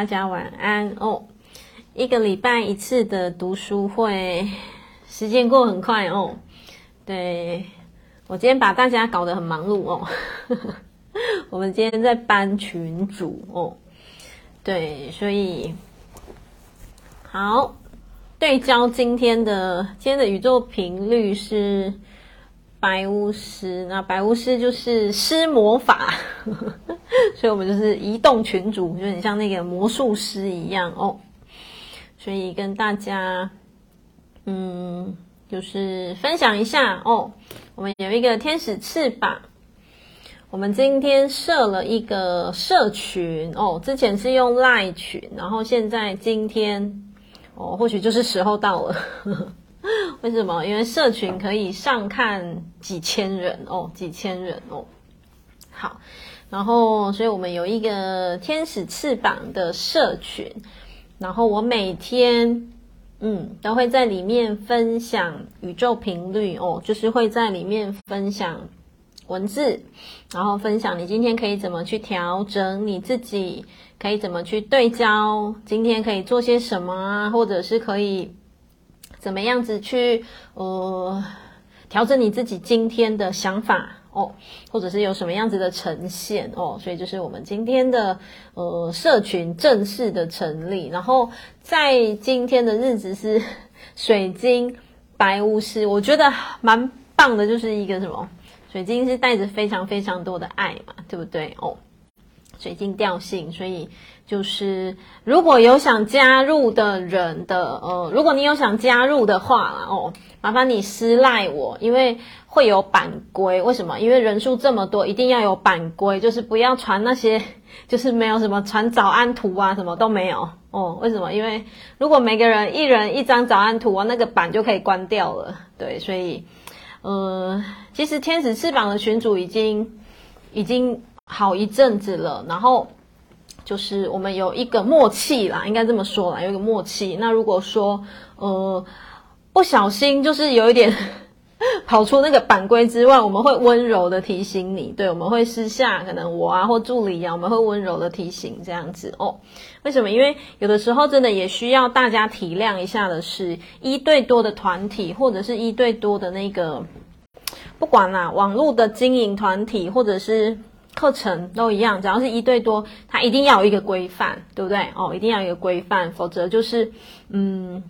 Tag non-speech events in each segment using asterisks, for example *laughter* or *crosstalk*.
大家晚安哦。一个礼拜一次的读书会，时间过很快哦。对，我今天把大家搞得很忙碌哦。*laughs* 我们今天在搬群组哦。对，所以好，对焦今天的今天的宇宙频率是白巫师，那白巫师就是施魔法，*laughs* 所以我们就是移动群组，就很像那个魔术师一样哦。所以跟大家，嗯，就是分享一下哦。我们有一个天使翅膀，我们今天设了一个社群哦。之前是用 LINE 群，然后现在今天哦，或许就是时候到了。*laughs* 为什么？因为社群可以上看几千人哦，几千人哦。好，然后所以我们有一个天使翅膀的社群。然后我每天，嗯，都会在里面分享宇宙频率哦，就是会在里面分享文字，然后分享你今天可以怎么去调整你自己，可以怎么去对焦，今天可以做些什么啊，或者是可以怎么样子去呃调整你自己今天的想法。哦，或者是有什么样子的呈现哦，所以就是我们今天的呃社群正式的成立，然后在今天的日子是 *laughs* 水晶白巫师，我觉得蛮棒的，就是一个什么水晶是带着非常非常多的爱嘛，对不对？哦，水晶调性，所以就是如果有想加入的人的呃，如果你有想加入的话啦哦，麻烦你私赖我，因为。会有版规，为什么？因为人数这么多，一定要有版规，就是不要传那些，*laughs* 就是没有什么传早安图啊，什么都没有哦。为什么？因为如果每个人一人一张早安图啊，那个版就可以关掉了。对，所以，呃，其实天使翅膀的群主已经已经好一阵子了，然后就是我们有一个默契啦，应该这么说啦，有一个默契。那如果说呃不小心，就是有一点。*laughs* 跑出那个版规之外，我们会温柔的提醒你。对，我们会私下可能我啊或助理啊，我们会温柔的提醒这样子哦。为什么？因为有的时候真的也需要大家体谅一下的是，一对多的团体或者是一对多的那个，不管啦，网络的经营团体或者是课程都一样，只要是一对多，它一定要有一个规范，对不对？哦，一定要有一个规范，否则就是嗯。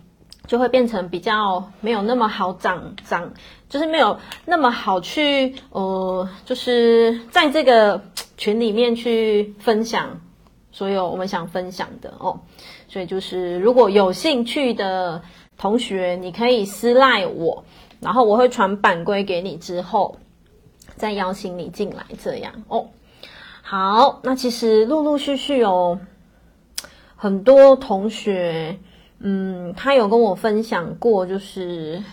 就会变成比较没有那么好长长，就是没有那么好去呃，就是在这个群里面去分享所有我们想分享的哦。所以就是如果有兴趣的同学，你可以私赖我，然后我会传版规给你，之后再邀请你进来这样哦。好，那其实陆陆续续有很多同学。嗯，他有跟我分享过，就是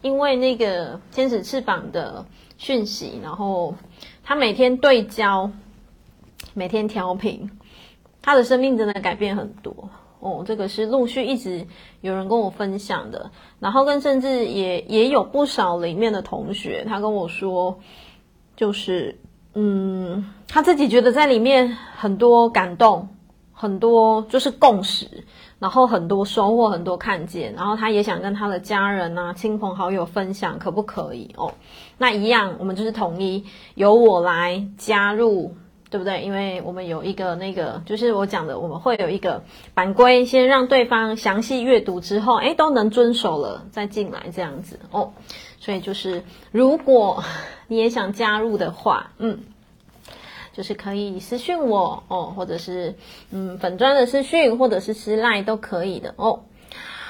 因为那个天使翅膀的讯息，然后他每天对焦，每天调频，他的生命真的改变很多哦。这个是陆续一直有人跟我分享的，然后跟甚至也也有不少里面的同学，他跟我说，就是嗯，他自己觉得在里面很多感动，很多就是共识。然后很多收获，很多看见，然后他也想跟他的家人啊、亲朋好友分享，可不可以哦？那一样，我们就是统一由我来加入，对不对？因为我们有一个那个，就是我讲的，我们会有一个版规，先让对方详细阅读之后，诶，都能遵守了再进来这样子哦。所以就是，如果你也想加入的话，嗯。就是可以私讯我哦，或者是嗯粉砖的私讯，或者是私赖都可以的哦。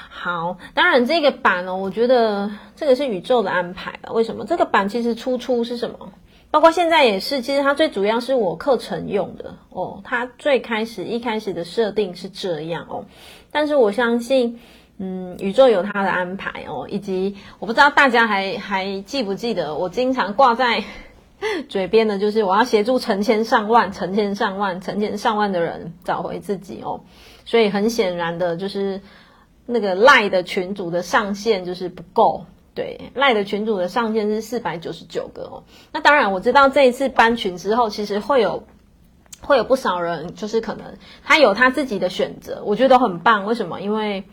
好，当然这个版哦，我觉得这个是宇宙的安排了。为什么这个版其实出处是什么？包括现在也是，其实它最主要是我课程用的哦。它最开始一开始的设定是这样哦，但是我相信，嗯，宇宙有它的安排哦，以及我不知道大家还 *laughs* 还记不记得，我经常挂在。嘴边的就是我要协助成千上万、成千上万、成千上万的人找回自己哦，所以很显然的就是那个赖的群组的上限就是不够，对，赖的群组的上限是四百九十九个哦。那当然我知道这一次搬群之后，其实会有会有不少人就是可能他有他自己的选择，我觉得很棒。为什么？因为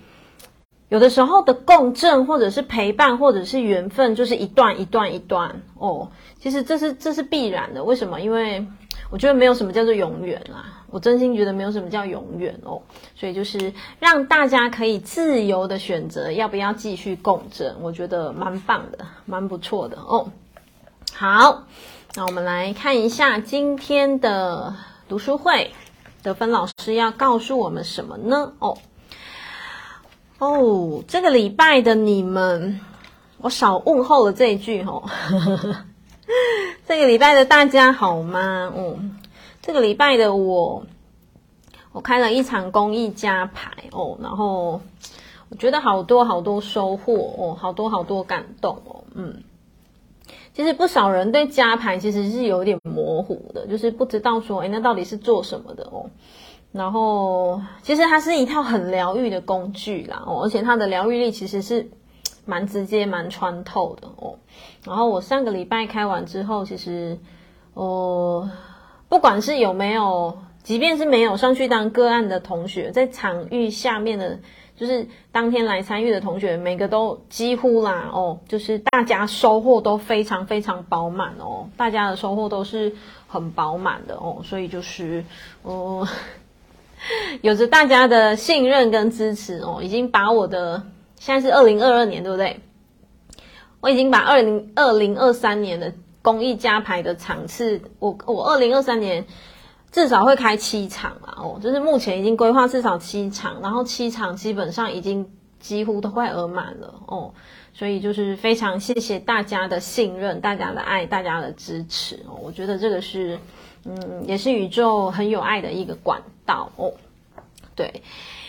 有的时候的共振，或者是陪伴，或者是缘分，就是一段一段一段哦。其实这是这是必然的。为什么？因为我觉得没有什么叫做永远啦。我真心觉得没有什么叫永远哦。所以就是让大家可以自由的选择要不要继续共振，我觉得蛮棒的，蛮不错的哦。好，那我们来看一下今天的读书会，德芬老师要告诉我们什么呢？哦。哦，这个礼拜的你们，我少问候了这一句哦。*laughs* 这个礼拜的大家好吗？嗯，这个礼拜的我，我开了一场公益加牌哦，然后我觉得好多好多收获哦，好多好多感动哦。嗯，其实不少人对加牌其实是有点模糊的，就是不知道说，哎，那到底是做什么的哦。然后，其实它是一套很疗愈的工具啦，哦，而且它的疗愈力其实是蛮直接、蛮穿透的哦。然后我上个礼拜开完之后，其实，哦，不管是有没有，即便是没有上去当个案的同学，在场域下面的，就是当天来参与的同学，每个都几乎啦，哦，就是大家收获都非常非常饱满哦，大家的收获都是很饱满的哦，所以就是，哦。*laughs* 有着大家的信任跟支持哦，已经把我的现在是二零二二年，对不对？我已经把二零二零二三年的公益加牌的场次，我我二零二三年至少会开七场啊，哦，就是目前已经规划至少七场，然后七场基本上已经几乎都快额满了哦，所以就是非常谢谢大家的信任、大家的爱、大家的支持哦，我觉得这个是。嗯，也是宇宙很有爱的一个管道哦。对，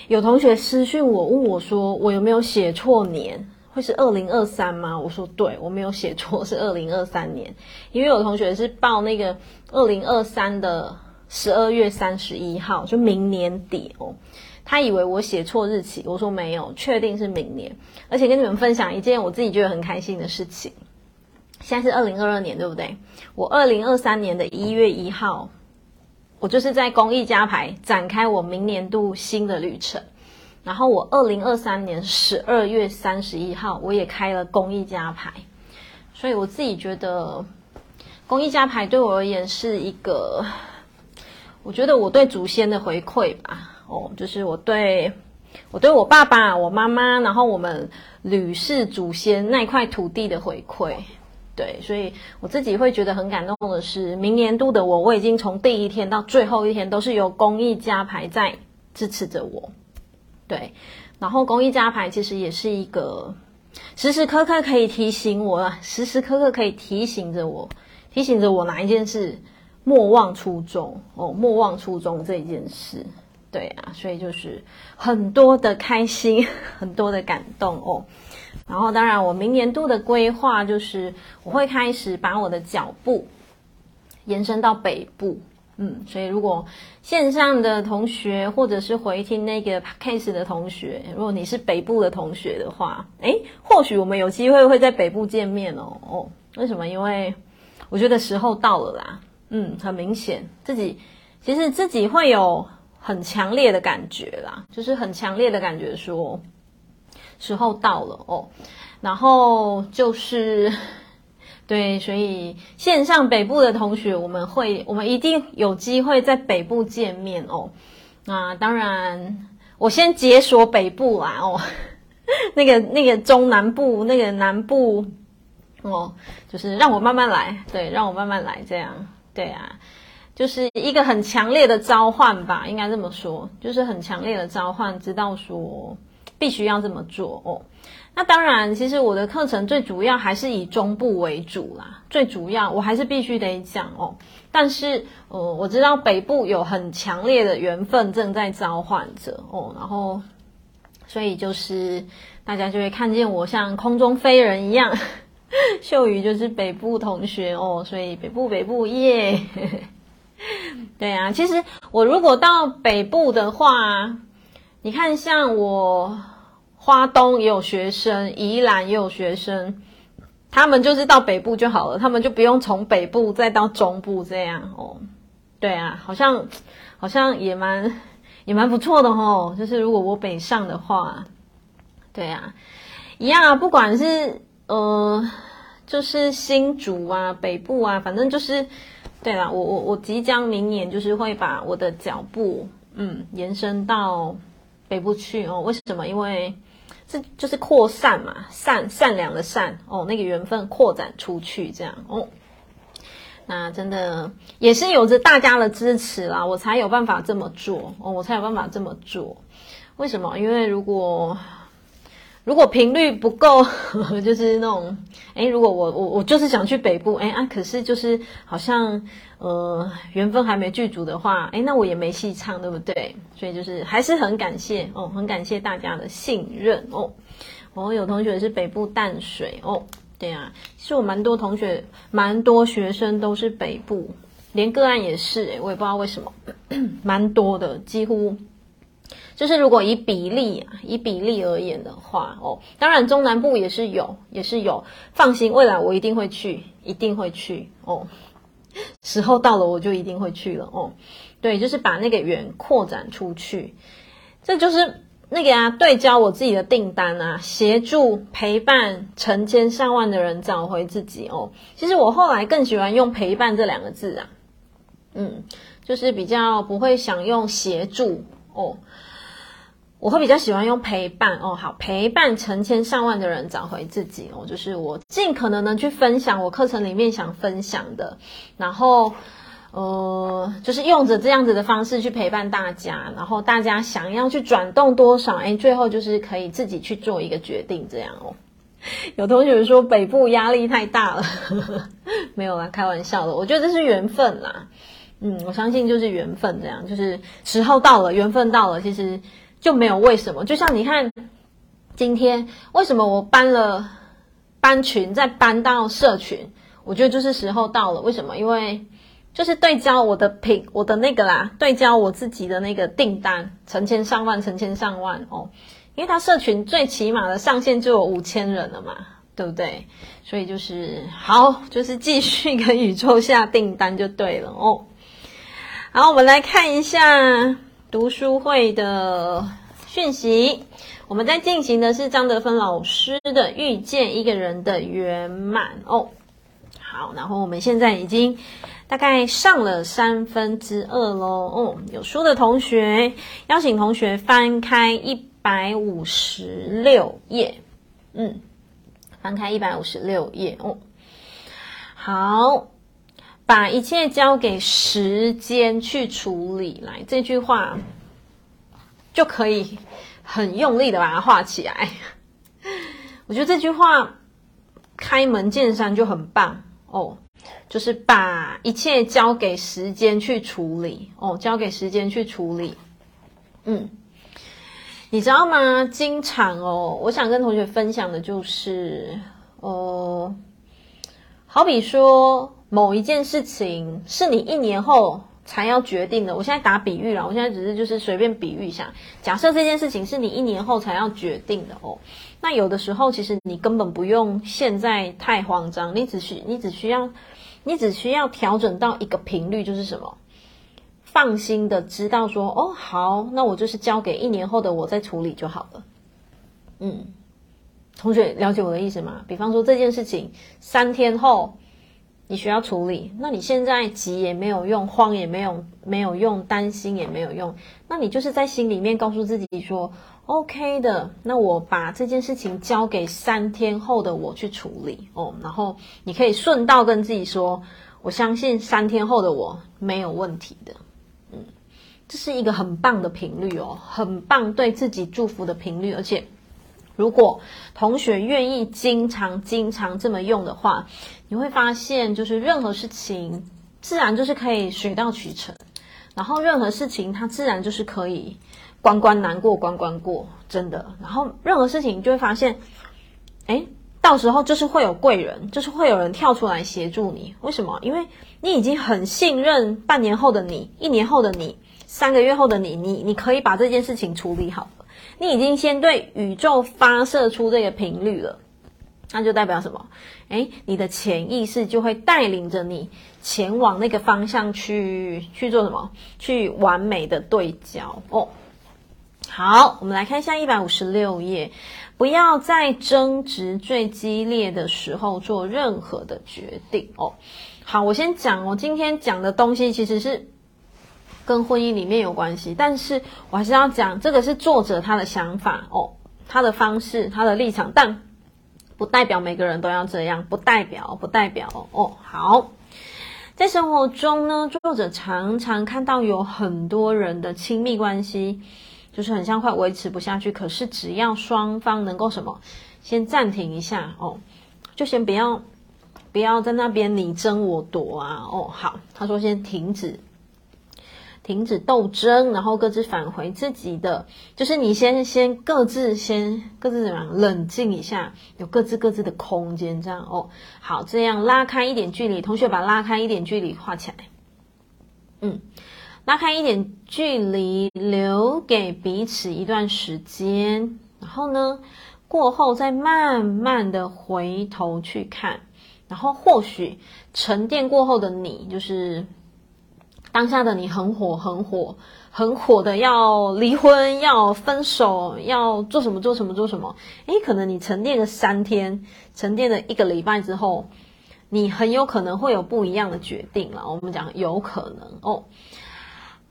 有同学私讯我问我说，我有没有写错年？会是二零二三吗？我说对，我没有写错，*laughs* 是二零二三年。因为有同学是报那个二零二三的十二月三十一号，就明年底哦。他以为我写错日期，我说没有，确定是明年。而且跟你们分享一件我自己觉得很开心的事情。现在是二零二二年，对不对？我二零二三年的一月一号，我就是在公益家牌展开我明年度新的旅程。然后我二零二三年十二月三十一号，我也开了公益家牌。所以我自己觉得，公益家牌对我而言是一个，我觉得我对祖先的回馈吧。哦，就是我对我对我爸爸、我妈妈，然后我们吕氏祖先那块土地的回馈。对，所以我自己会觉得很感动的是，明年度的我，我已经从第一天到最后一天都是由公益家排在支持着我。对，然后公益家排其实也是一个时时刻刻可以提醒我，时时刻刻可以提醒着我，提醒着我哪一件事，莫忘初衷哦，莫忘初衷这一件事。对啊，所以就是很多的开心，*laughs* 很多的感动哦。然后，当然，我明年度的规划就是我会开始把我的脚步延伸到北部，嗯，所以如果线上的同学或者是回听那个 case 的同学，如果你是北部的同学的话，诶，或许我们有机会会在北部见面哦。哦，为什么？因为我觉得时候到了啦，嗯，很明显自己其实自己会有很强烈的感觉啦，就是很强烈的感觉说。时候到了哦，然后就是 *laughs* 对，所以线上北部的同学，我们会，我们一定有机会在北部见面哦。那当然，我先解锁北部啦哦，*laughs* 那个那个中南部，那个南部哦，就是让我慢慢来，对，让我慢慢来，这样，对啊，就是一个很强烈的召唤吧，应该这么说，就是很强烈的召唤，知道说。必须要这么做哦。那当然，其实我的课程最主要还是以中部为主啦。最主要，我还是必须得讲哦。但是，呃，我知道北部有很强烈的缘分正在召唤着哦。然后，所以就是大家就会看见我像空中飞人一样。*laughs* 秀宇就是北部同学哦，所以北部北部耶。*laughs* 对啊，其实我如果到北部的话，你看像我。花东也有学生，宜兰也有学生，他们就是到北部就好了，他们就不用从北部再到中部这样哦。对啊，好像好像也蛮也蛮不错的哦。就是如果我北上的话，对啊，一样啊，不管是呃，就是新竹啊、北部啊，反正就是对啦。我我我即将明年就是会把我的脚步嗯延伸到北部去哦。为什么？因为这就是扩散嘛，善善良的善哦，那个缘分扩展出去这样哦。那真的也是有着大家的支持啦，我才有办法这么做哦，我才有办法这么做。为什么？因为如果如果频率不够，*laughs* 就是那种诶，如果我我我就是想去北部，诶啊，可是就是好像呃缘分还没具足的话，诶，那我也没戏唱，对不对？所以就是还是很感谢哦，很感谢大家的信任哦。我有同学是北部淡水哦。对啊，其实我蛮多同学，蛮多学生都是北部，连个案也是诶，我也不知道为什么，*coughs* 蛮多的，几乎就是如果以比例，以比例而言的话，哦，当然中南部也是有，也是有，放心，未来我一定会去，一定会去哦，时候到了我就一定会去了哦，对，就是把那个圆扩展出去，这就是。那个啊，对焦我自己的订单啊，协助陪伴成千上万的人找回自己哦。其实我后来更喜欢用“陪伴”这两个字啊，嗯，就是比较不会想用协助哦，我会比较喜欢用陪伴哦。好，陪伴成千上万的人找回自己哦，就是我尽可能的去分享我课程里面想分享的，然后。呃，就是用着这样子的方式去陪伴大家，然后大家想要去转动多少，哎，最后就是可以自己去做一个决定，这样哦。有同学说北部压力太大了，呵呵，没有啦，开玩笑的。我觉得这是缘分啦，嗯，我相信就是缘分，这样就是时候到了，缘分到了，其实就没有为什么。就像你看，今天为什么我搬了搬群，再搬到社群，我觉得就是时候到了。为什么？因为。就是对焦我的品，我的那个啦，对焦我自己的那个订单，成千上万，成千上万哦，因为他社群最起码的上限就有五千人了嘛，对不对？所以就是好，就是继续跟宇宙下订单就对了哦。好，我们来看一下读书会的讯息，我们在进行的是张德芬老师的《遇见一个人的圆满》哦。好，然后我们现在已经。大概上了三分之二喽。哦，有书的同学，邀请同学翻开一百五十六页。嗯，翻开一百五十六页。哦，好，把一切交给时间去处理。来，这句话就可以很用力的把它画起来。*laughs* 我觉得这句话开门见山就很棒哦。就是把一切交给时间去处理哦，交给时间去处理。嗯，你知道吗？经常哦，我想跟同学分享的就是，呃，好比说某一件事情是你一年后才要决定的。我现在打比喻了，我现在只是就是随便比喻一下。假设这件事情是你一年后才要决定的哦，那有的时候其实你根本不用现在太慌张，你只需你只需要。你只需要调整到一个频率，就是什么？放心的知道说，哦，好，那我就是交给一年后的我再处理就好了。嗯，同学了解我的意思吗？比方说这件事情三天后你需要处理，那你现在急也没有用，慌也没有没有用，担心也没有用，那你就是在心里面告诉自己说。OK 的，那我把这件事情交给三天后的我去处理哦。然后你可以顺道跟自己说，我相信三天后的我没有问题的。嗯，这是一个很棒的频率哦，很棒对自己祝福的频率。而且，如果同学愿意经常经常这么用的话，你会发现，就是任何事情自然就是可以水到渠成，然后任何事情它自然就是可以。关关难过关关过，真的。然后任何事情就会发现，诶，到时候就是会有贵人，就是会有人跳出来协助你。为什么？因为你已经很信任半年后的你，一年后的你，三个月后的你，你你可以把这件事情处理好。你已经先对宇宙发射出这个频率了。那就代表什么？诶，你的潜意识就会带领着你前往那个方向去去做什么？去完美的对焦哦。好，我们来看一下一百五十六页，不要在争执最激烈的时候做任何的决定哦。好，我先讲，我今天讲的东西其实是跟婚姻里面有关系，但是我还是要讲，这个是作者他的想法哦，他的方式，他的立场，但。不代表每个人都要这样，不代表，不代表哦。好，在生活中呢，作者常常看到有很多人的亲密关系，就是很像快维持不下去。可是只要双方能够什么，先暂停一下哦，就先不要，不要在那边你争我夺啊。哦，好，他说先停止。停止斗争，然后各自返回自己的，就是你先先各自先各自怎么样冷静一下，有各自各自的空间，这样哦。好，这样拉开一点距离，同学把拉开一点距离画起来。嗯，拉开一点距离，留给彼此一段时间，然后呢，过后再慢慢的回头去看，然后或许沉淀过后的你，就是。当下的你很火，很火，很火的要离婚，要分手，要做什么做什么做什么。诶，可能你沉淀了三天，沉淀了一个礼拜之后，你很有可能会有不一样的决定了。我们讲有可能哦。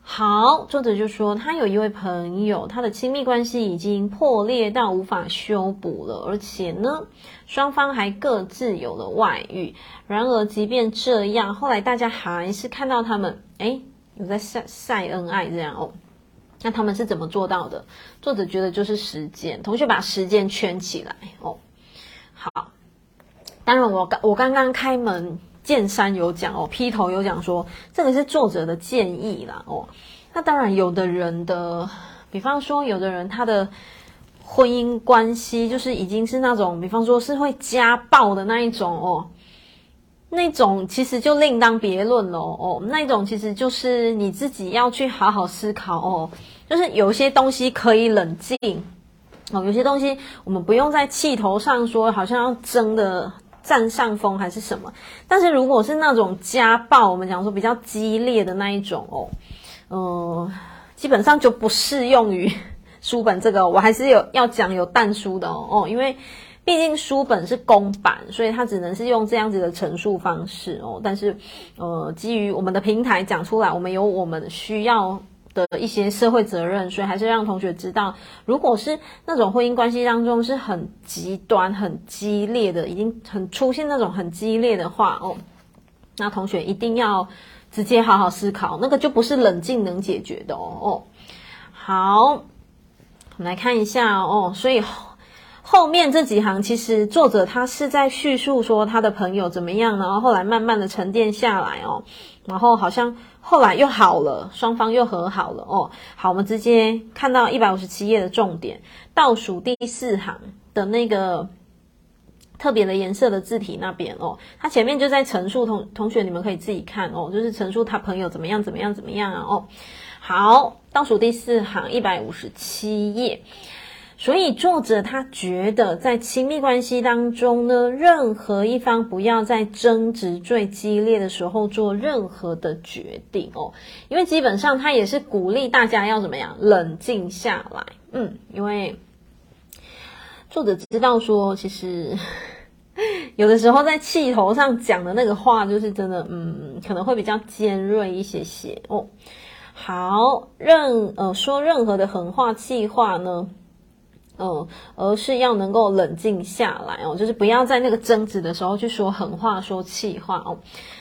好，作者就说他有一位朋友，他的亲密关系已经破裂到无法修补了，而且呢，双方还各自有了外遇。然而，即便这样，后来大家还是看到他们，诶，有在晒晒恩爱这样哦。那他们是怎么做到的？作者觉得就是时间。同学把时间圈起来哦。好，当然我刚我刚刚开门。见山有讲哦，劈头有讲说，这个是作者的建议啦哦。那当然，有的人的，比方说，有的人他的婚姻关系就是已经是那种，比方说是会家暴的那一种哦，那种其实就另当别论了哦。那种其实就是你自己要去好好思考哦，就是有些东西可以冷静哦，有些东西我们不用在气头上说，好像要争的。占上风还是什么？但是如果是那种家暴，我们讲说比较激烈的那一种哦，呃，基本上就不适用于书本这个。我还是有要讲有但书的哦哦，因为毕竟书本是公版，所以它只能是用这样子的陈述方式哦。但是呃，基于我们的平台讲出来，我们有我们需要。的一些社会责任，所以还是让同学知道，如果是那种婚姻关系当中是很极端、很激烈的，已经很出现那种很激烈的话哦，那同学一定要直接好好思考，那个就不是冷静能解决的哦。哦，好，我们来看一下哦，所以后面这几行其实作者他是在叙述说他的朋友怎么样，然后后来慢慢的沉淀下来哦，然后好像。后来又好了，双方又和好了哦。好，我们直接看到一百五十七页的重点，倒数第四行的那个特别的颜色的字体那边哦，他前面就在陈述同同学，你们可以自己看哦，就是陈述他朋友怎么样怎么样怎么样啊哦。好，倒数第四行一百五十七页。所以作者他觉得，在亲密关系当中呢，任何一方不要在争执最激烈的时候做任何的决定哦，因为基本上他也是鼓励大家要怎么样冷静下来。嗯，因为作者知道说，其实 *laughs* 有的时候在气头上讲的那个话，就是真的，嗯，可能会比较尖锐一些些哦。好，任呃说任何的狠话气话呢。嗯，而是要能够冷静下来哦，就是不要在那个争执的时候去说狠话、说气话哦，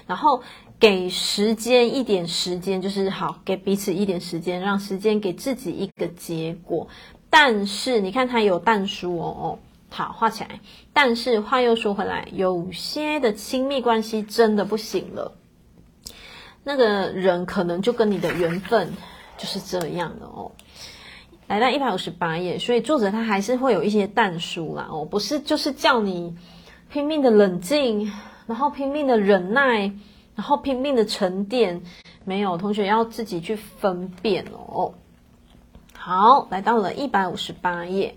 然后给时间一点时间，就是好给彼此一点时间，让时间给自己一个结果。但是你看他有淡书哦，好画起来。但是话又说回来，有些的亲密关系真的不行了，那个人可能就跟你的缘分就是这样的哦。来到一百五十八页，所以作者他还是会有一些但书啦哦，不是就是叫你拼命的冷静，然后拼命的忍耐，然后拼命的沉淀，没有，同学要自己去分辨哦。好，来到了一百五十八页，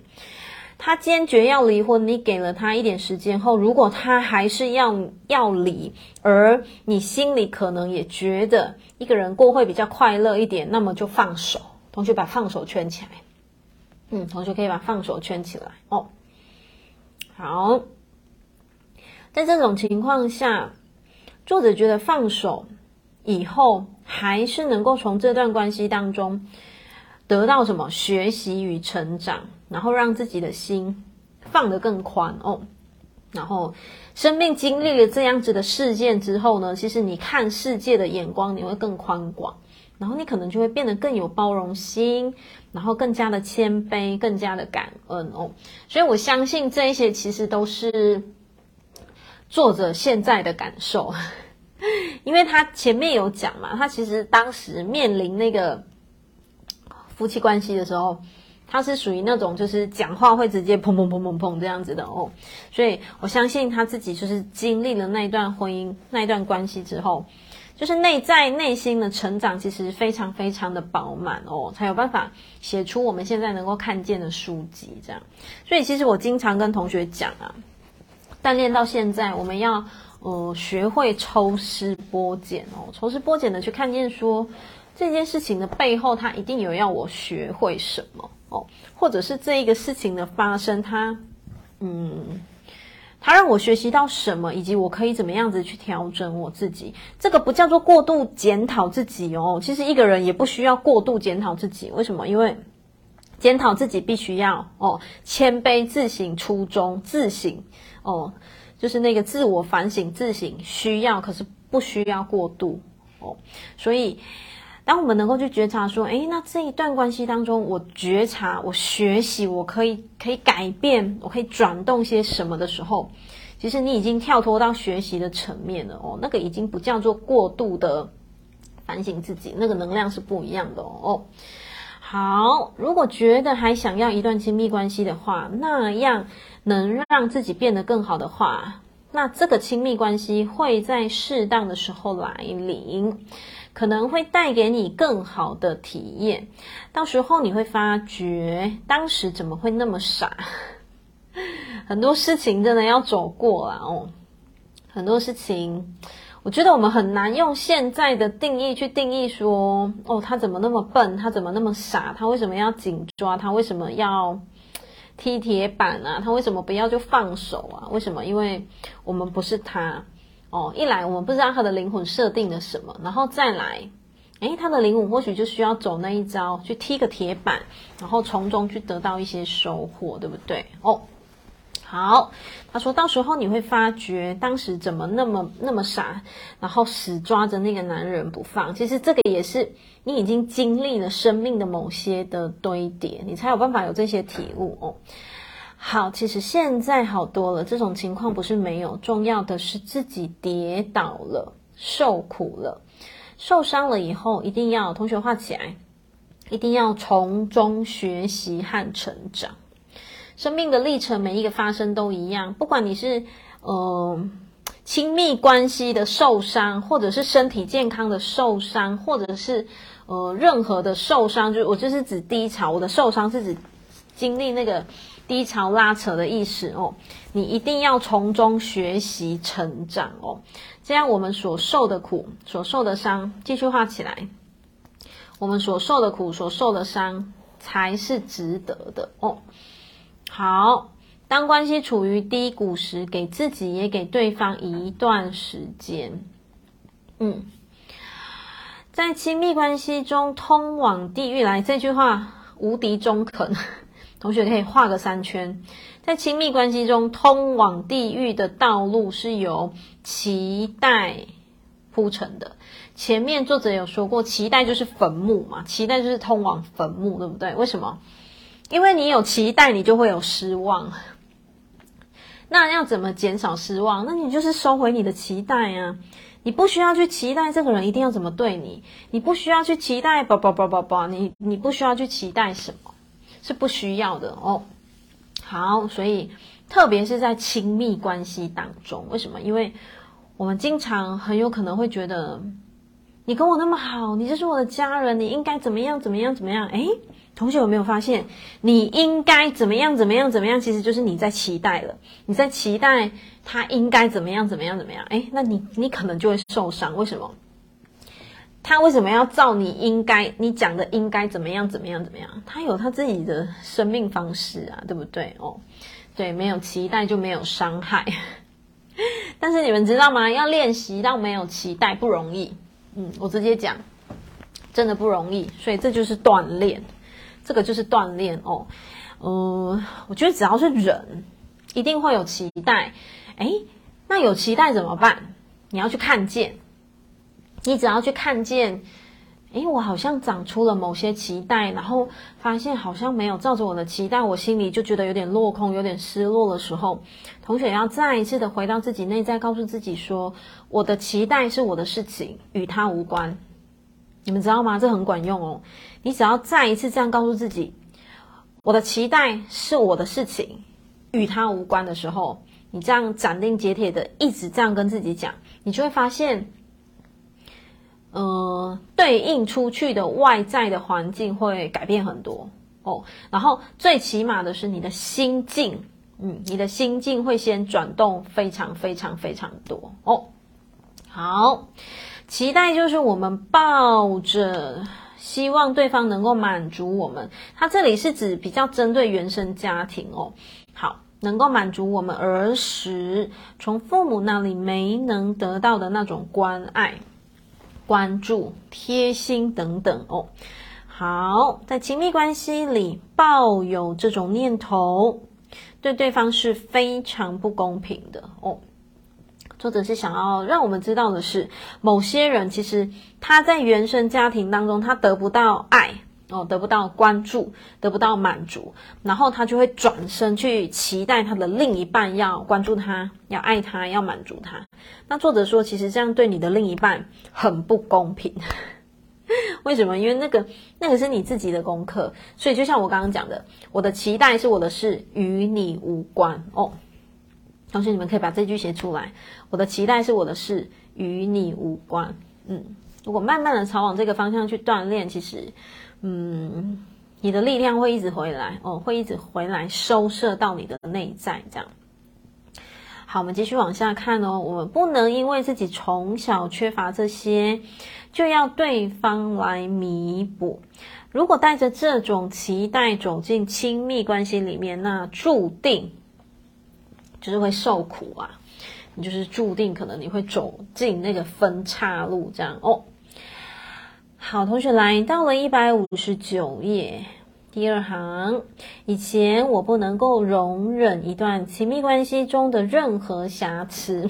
他坚决要离婚，你给了他一点时间后，如果他还是要要离，而你心里可能也觉得一个人过会比较快乐一点，那么就放手。同学把放手圈起来。嗯，同学可以把放手圈起来哦。好，在这种情况下，作者觉得放手以后，还是能够从这段关系当中得到什么学习与成长，然后让自己的心放得更宽哦。然后，生命经历了这样子的事件之后呢，其实你看世界的眼光你会更宽广，然后你可能就会变得更有包容心，然后更加的谦卑，更加的感恩哦。所以我相信这一些其实都是作者现在的感受。*laughs* 因为他前面有讲嘛，他其实当时面临那个夫妻关系的时候，他是属于那种就是讲话会直接砰砰砰砰砰这样子的哦，所以我相信他自己就是经历了那一段婚姻那一段关系之后，就是内在内心的成长其实非常非常的饱满哦，才有办法写出我们现在能够看见的书籍这样。所以其实我经常跟同学讲啊，单恋到现在我们要。呃，学会抽丝剥茧哦，抽丝剥茧的去看见说这件事情的背后，他一定有要我学会什么哦，或者是这一个事情的发生，它嗯，它让我学习到什么，以及我可以怎么样子去调整我自己。这个不叫做过度检讨自己哦，其实一个人也不需要过度检讨自己。为什么？因为检讨自己必须要哦，谦卑自省初衷，自省哦。就是那个自我反省、自省需要，可是不需要过度哦。所以，当我们能够去觉察说，诶，那这一段关系当中，我觉察、我学习，我可以可以改变，我可以转动些什么的时候，其实你已经跳脱到学习的层面了哦。那个已经不叫做过度的反省自己，那个能量是不一样的哦。好，如果觉得还想要一段亲密关系的话，那样能让自己变得更好的话，那这个亲密关系会在适当的时候来临，可能会带给你更好的体验。到时候你会发觉，当时怎么会那么傻？*laughs* 很多事情真的要走过了哦，很多事情。我觉得我们很难用现在的定义去定义说，哦，他怎么那么笨？他怎么那么傻？他为什么要紧抓？他为什么要踢铁板啊？他为什么不要就放手啊？为什么？因为我们不是他哦。一来我们不知道他的灵魂设定了什么，然后再来，诶，他的灵魂或许就需要走那一招，去踢个铁板，然后从中去得到一些收获，对不对？哦。好，他说到时候你会发觉当时怎么那么那么傻，然后死抓着那个男人不放。其实这个也是你已经经历了生命的某些的堆叠，你才有办法有这些体悟哦。好，其实现在好多了，这种情况不是没有，重要的是自己跌倒了，受苦了，受伤了以后，一定要同学画起来，一定要从中学习和成长。生命的历程，每一个发生都一样。不管你是呃亲密关系的受伤，或者是身体健康的受伤，或者是呃任何的受伤，就我就是指低潮。我的受伤是指经历那个低潮拉扯的意思哦。你一定要从中学习成长哦，这样我们所受的苦、所受的伤，继续画起来。我们所受的苦、所受的伤，才是值得的哦。好，当关系处于低谷时，给自己也给对方一段时间。嗯，在亲密关系中通往地狱来这句话无敌中肯，同学可以画个三圈。在亲密关系中通往地狱的道路是由期待铺成的。前面作者有说过，期待就是坟墓嘛，期待就是通往坟墓，对不对？为什么？因为你有期待，你就会有失望。那要怎么减少失望？那你就是收回你的期待啊！你不需要去期待这个人一定要怎么对你，你不需要去期待，叭叭叭叭叭，你你不需要去期待什么，是不需要的哦。好，所以特别是在亲密关系当中，为什么？因为我们经常很有可能会觉得，你跟我那么好，你就是我的家人，你应该怎么样怎么样怎么样？诶同学有没有发现，你应该怎么样怎么样怎么样，其实就是你在期待了，你在期待他应该怎么样怎么样怎么样，诶，那你你可能就会受伤。为什么？他为什么要照你应该你讲的应该怎么样怎么样怎么样？他有他自己的生命方式啊，对不对？哦，对，没有期待就没有伤害。*laughs* 但是你们知道吗？要练习到没有期待不容易。嗯，我直接讲，真的不容易。所以这就是锻炼，这个就是锻炼哦。嗯，我觉得只要是人，一定会有期待。诶，那有期待怎么办？你要去看见。你只要去看见，诶，我好像长出了某些期待，然后发现好像没有照着我的期待，我心里就觉得有点落空，有点失落的时候，同学要再一次的回到自己内在，告诉自己说，我的期待是我的事情，与他无关。你们知道吗？这很管用哦。你只要再一次这样告诉自己，我的期待是我的事情，与他无关的时候，你这样斩钉截铁的一直这样跟自己讲，你就会发现。呃，对应出去的外在的环境会改变很多哦。然后最起码的是你的心境，嗯，你的心境会先转动非常非常非常多哦。好，期待就是我们抱着希望对方能够满足我们，他这里是指比较针对原生家庭哦。好，能够满足我们儿时从父母那里没能得到的那种关爱。关注、贴心等等哦。好，在亲密关系里抱有这种念头，对对方是非常不公平的哦。作者是想要让我们知道的是，某些人其实他在原生家庭当中，他得不到爱。哦，得不到关注，得不到满足，然后他就会转身去期待他的另一半要关注他，要爱他，要满足他。那作者说，其实这样对你的另一半很不公平。*laughs* 为什么？因为那个那个是你自己的功课，所以就像我刚刚讲的，我的期待是我的事，与你无关。哦，同学，你们可以把这句写出来。我的期待是我的事，与你无关。嗯，如果慢慢的朝往这个方向去锻炼，其实。嗯，你的力量会一直回来哦，会一直回来收摄到你的内在，这样。好，我们继续往下看哦。我们不能因为自己从小缺乏这些，就要对方来弥补。如果带着这种期待走进亲密关系里面，那注定就是会受苦啊！你就是注定可能你会走进那个分岔路，这样哦。好，同学来到了一百五十九页第二行。以前我不能够容忍一段亲密关系中的任何瑕疵。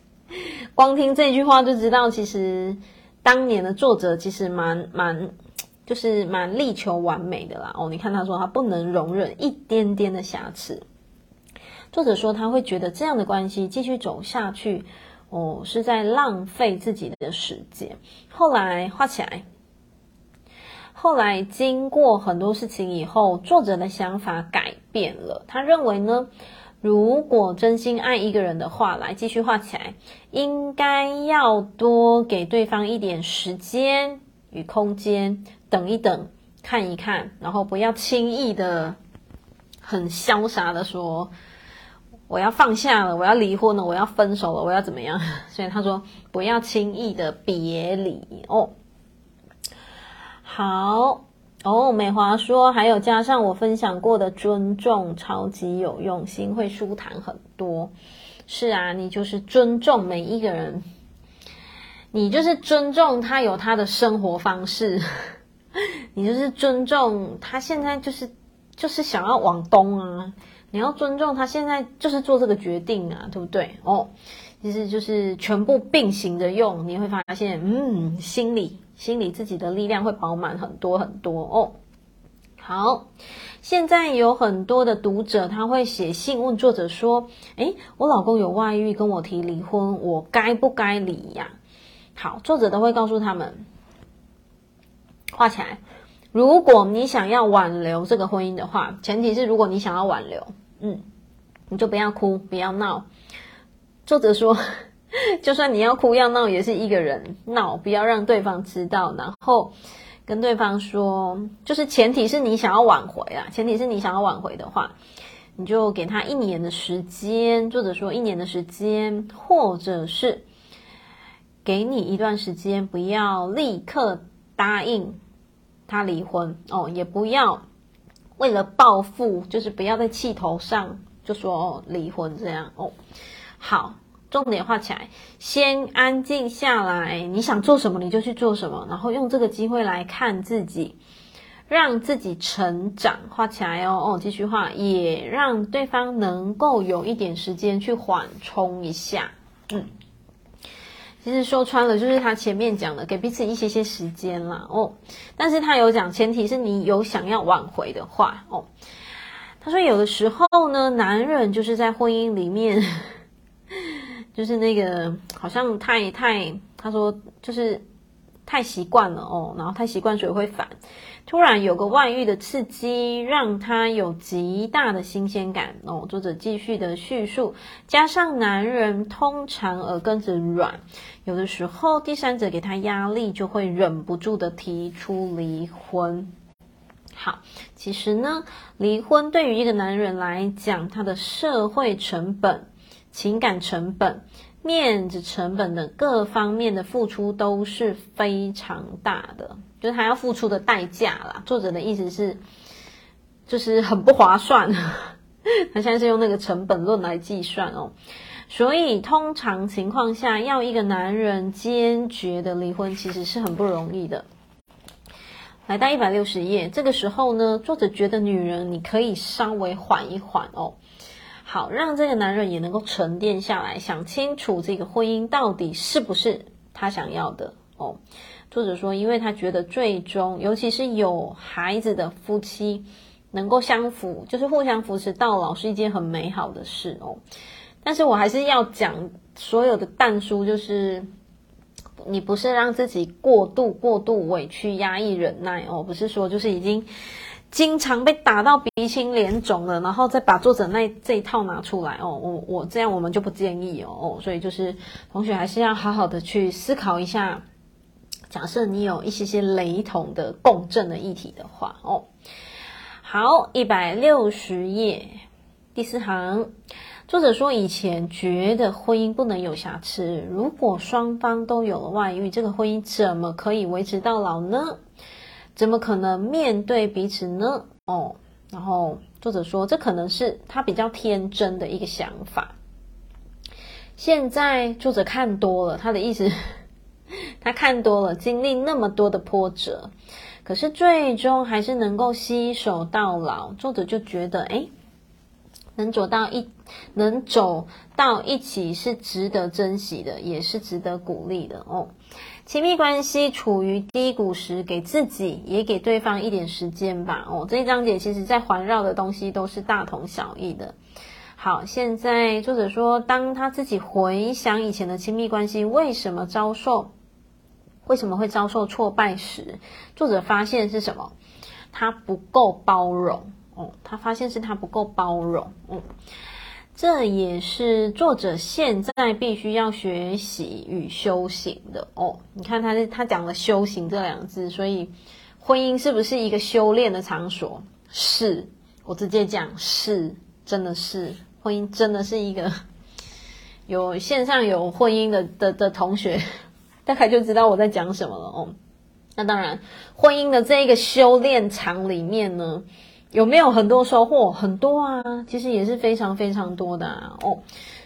*laughs* 光听这句话就知道，其实当年的作者其实蛮蛮，就是蛮力求完美的啦。哦，你看他说他不能容忍一点点的瑕疵。作者说他会觉得这样的关系继续走下去。哦，是在浪费自己的时间。后来画起来，后来经过很多事情以后，作者的想法改变了。他认为呢，如果真心爱一个人的话，来继续画起来，应该要多给对方一点时间与空间，等一等，看一看，然后不要轻易的、很潇洒的说。我要放下了，我要离婚了，我要分手了，我要怎么样？*laughs* 所以他说不要轻易的别离哦。好哦，美华说还有加上我分享过的尊重，超级有用，心会舒坦很多。是啊，你就是尊重每一个人，你就是尊重他有他的生活方式，*laughs* 你就是尊重他现在就是就是想要往东啊。你要尊重他，现在就是做这个决定啊，对不对？哦，其实就是全部并行着用，你会发现，嗯，心里心里自己的力量会饱满很多很多哦。好，现在有很多的读者他会写信问作者说：“诶，我老公有外遇，跟我提离婚，我该不该离呀？”好，作者都会告诉他们，画起来。如果你想要挽留这个婚姻的话，前提是如果你想要挽留。嗯，你就不要哭，不要闹。作者说，*laughs* 就算你要哭要闹，也是一个人闹，不要让对方知道。然后跟对方说，就是前提是你想要挽回啊，前提是你想要挽回的话，你就给他一年的时间，或者说一年的时间，或者是给你一段时间，不要立刻答应他离婚哦，也不要为了报复，就是不要在气头上就说离婚这样哦，好。重点画起来，先安静下来。你想做什么，你就去做什么，然后用这个机会来看自己，让自己成长。画起来哦哦，继续画，也让对方能够有一点时间去缓冲一下。嗯，其实说穿了，就是他前面讲的，给彼此一些些时间啦哦。但是他有讲，前提是你有想要挽回的话哦。他说，有的时候呢，男人就是在婚姻里面。*laughs* 就是那个好像太太，他说就是太习惯了哦，然后太习惯所以会反。突然有个外遇的刺激，让他有极大的新鲜感哦。作者继续的叙述，加上男人通常耳根子软，有的时候第三者给他压力，就会忍不住的提出离婚。好，其实呢，离婚对于一个男人来讲，他的社会成本。情感成本、面子成本的各方面的付出都是非常大的，就是他要付出的代价啦。作者的意思是，就是很不划算。*laughs* 他现在是用那个成本论来计算哦，所以通常情况下，要一个男人坚决的离婚，其实是很不容易的。来到一百六十页，这个时候呢，作者觉得女人你可以稍微缓一缓哦。好，让这个男人也能够沉淀下来，想清楚这个婚姻到底是不是他想要的哦。作者说，因为他觉得最终，尤其是有孩子的夫妻，能够相扶，就是互相扶持到老，是一件很美好的事哦。但是我还是要讲，所有的但书就是，你不是让自己过度过度委屈、压抑、忍耐哦，不是说就是已经。经常被打到鼻青脸肿了，然后再把作者那这一套拿出来哦，我我这样我们就不建议哦，所以就是同学还是要好好的去思考一下，假设你有一些些雷同的共振的议题的话哦。好，一百六十页第四行，作者说以前觉得婚姻不能有瑕疵，如果双方都有了外遇，这个婚姻怎么可以维持到老呢？怎么可能面对彼此呢？哦，然后作者说，这可能是他比较天真的一个想法。现在作者看多了，他的意思，他看多了，经历那么多的波折，可是最终还是能够携手到老。作者就觉得，诶，能走到一，能走到一起是值得珍惜的，也是值得鼓励的哦。亲密关系处于低谷时，给自己也给对方一点时间吧。哦，这一章节其实在环绕的东西都是大同小异的。好，现在作者说，当他自己回想以前的亲密关系为什么遭受，为什么会遭受挫败时，作者发现是什么？他不够包容。哦，他发现是他不够包容。嗯。这也是作者现在必须要学习与修行的哦。你看他，他讲了“修行”这两个字，所以婚姻是不是一个修炼的场所？是，我直接讲是，真的是婚姻，真的是一个有线上有婚姻的的的同学，大概就知道我在讲什么了哦。那当然，婚姻的这一个修炼场里面呢。有没有很多收获？很多啊，其实也是非常非常多的啊哦，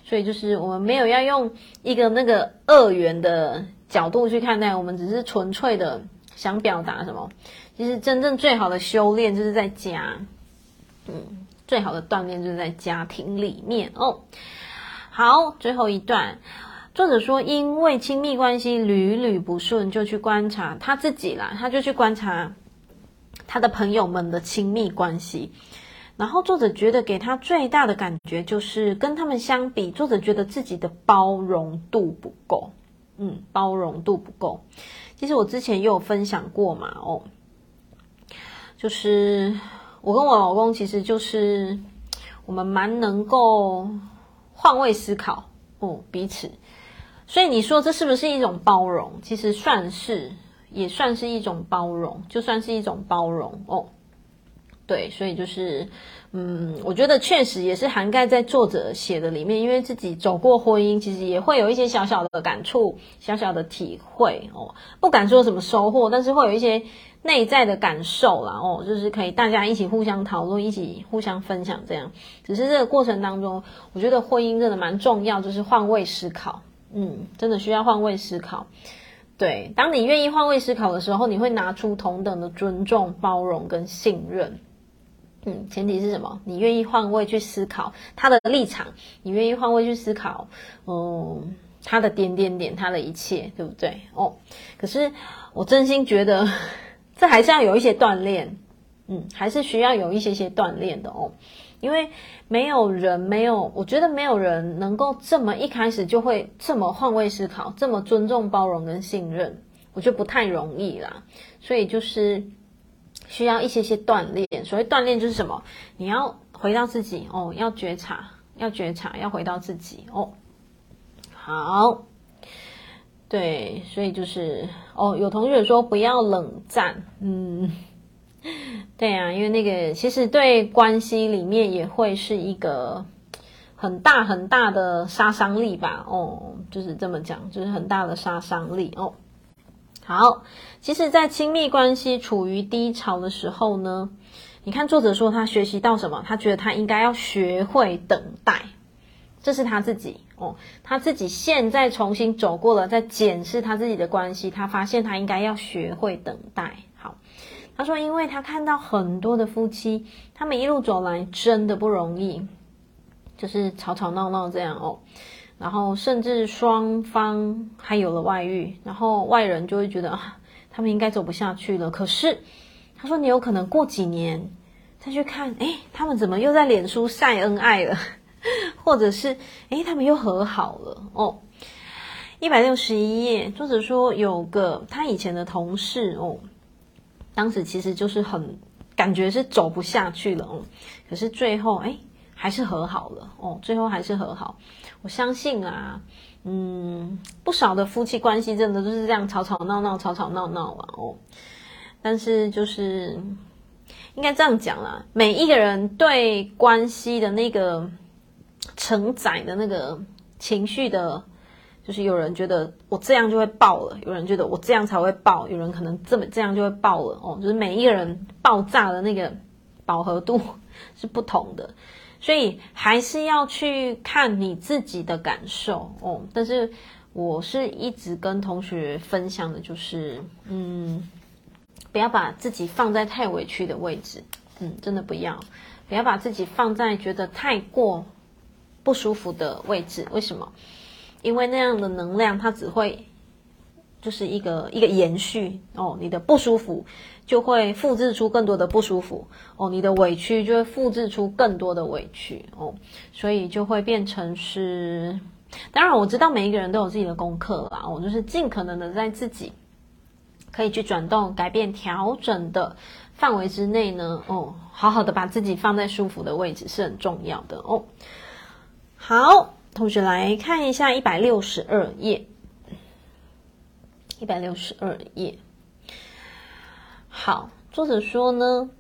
所以就是我们没有要用一个那个二元的角度去看待，我们只是纯粹的想表达什么。其实真正最好的修炼就是在家，嗯，最好的锻炼就是在家庭里面哦。好，最后一段，作者说，因为亲密关系屡屡不顺，就去观察他自己啦，他就去观察。他的朋友们的亲密关系，然后作者觉得给他最大的感觉就是跟他们相比，作者觉得自己的包容度不够，嗯，包容度不够。其实我之前也有分享过嘛，哦，就是我跟我老公其实就是我们蛮能够换位思考，哦，彼此。所以你说这是不是一种包容？其实算是。也算是一种包容，就算是一种包容哦。对，所以就是，嗯，我觉得确实也是涵盖在作者写的里面，因为自己走过婚姻，其实也会有一些小小的感触、小小的体会哦。不敢说什么收获，但是会有一些内在的感受啦哦，就是可以大家一起互相讨论、一起互相分享这样。只是这个过程当中，我觉得婚姻真的蛮重要，就是换位思考，嗯，真的需要换位思考。对，当你愿意换位思考的时候，你会拿出同等的尊重、包容跟信任。嗯，前提是什么？你愿意换位去思考他的立场，你愿意换位去思考，嗯，他的点点点，他的一切，对不对？哦，可是我真心觉得，*laughs* 这还是要有一些锻炼，嗯，还是需要有一些些锻炼的哦，因为没有人，没有，我觉得没有人能够这么一开始就会这么换位思考，这么尊重、包容跟信任，我觉得不太容易啦，所以就是。需要一些些锻炼，所谓锻炼就是什么？你要回到自己哦，要觉察，要觉察，要回到自己哦。好，对，所以就是哦，有同学说不要冷战，嗯，*laughs* 对啊，因为那个其实对关系里面也会是一个很大很大的杀伤力吧？哦，就是这么讲，就是很大的杀伤力哦。好，其实，在亲密关系处于低潮的时候呢，你看作者说他学习到什么？他觉得他应该要学会等待，这是他自己哦，他自己现在重新走过了，在检视他自己的关系，他发现他应该要学会等待。他说，因为他看到很多的夫妻，他们一路走来真的不容易，就是吵吵闹闹这样哦。然后甚至双方还有了外遇，然后外人就会觉得啊，他们应该走不下去了。可是他说，你有可能过几年再去看，诶，他们怎么又在脸书晒恩爱了？*laughs* 或者是诶，他们又和好了哦。一百六十一页，作者说有个他以前的同事哦，当时其实就是很感觉是走不下去了哦，可是最后诶还是和好了哦，最后还是和好。我相信啊，嗯，不少的夫妻关系真的都是这样吵吵闹闹、吵吵闹闹啊哦。但是就是应该这样讲啦，每一个人对关系的那个承载的那个情绪的，就是有人觉得我这样就会爆了，有人觉得我这样才会爆，有人可能这么这样就会爆了哦。就是每一个人爆炸的那个饱和度 *laughs* 是不同的。所以还是要去看你自己的感受哦。但是我是一直跟同学分享的，就是嗯，不要把自己放在太委屈的位置，嗯，真的不要，不要把自己放在觉得太过不舒服的位置。为什么？因为那样的能量它只会就是一个一个延续哦，你的不舒服。就会复制出更多的不舒服哦，你的委屈就会复制出更多的委屈哦，所以就会变成是，当然我知道每一个人都有自己的功课啦，我就是尽可能的在自己可以去转动、改变、调整的范围之内呢，哦，好好的把自己放在舒服的位置是很重要的哦。好，同学来看一下一百六十二页，一百六十二页。好，作者说呢，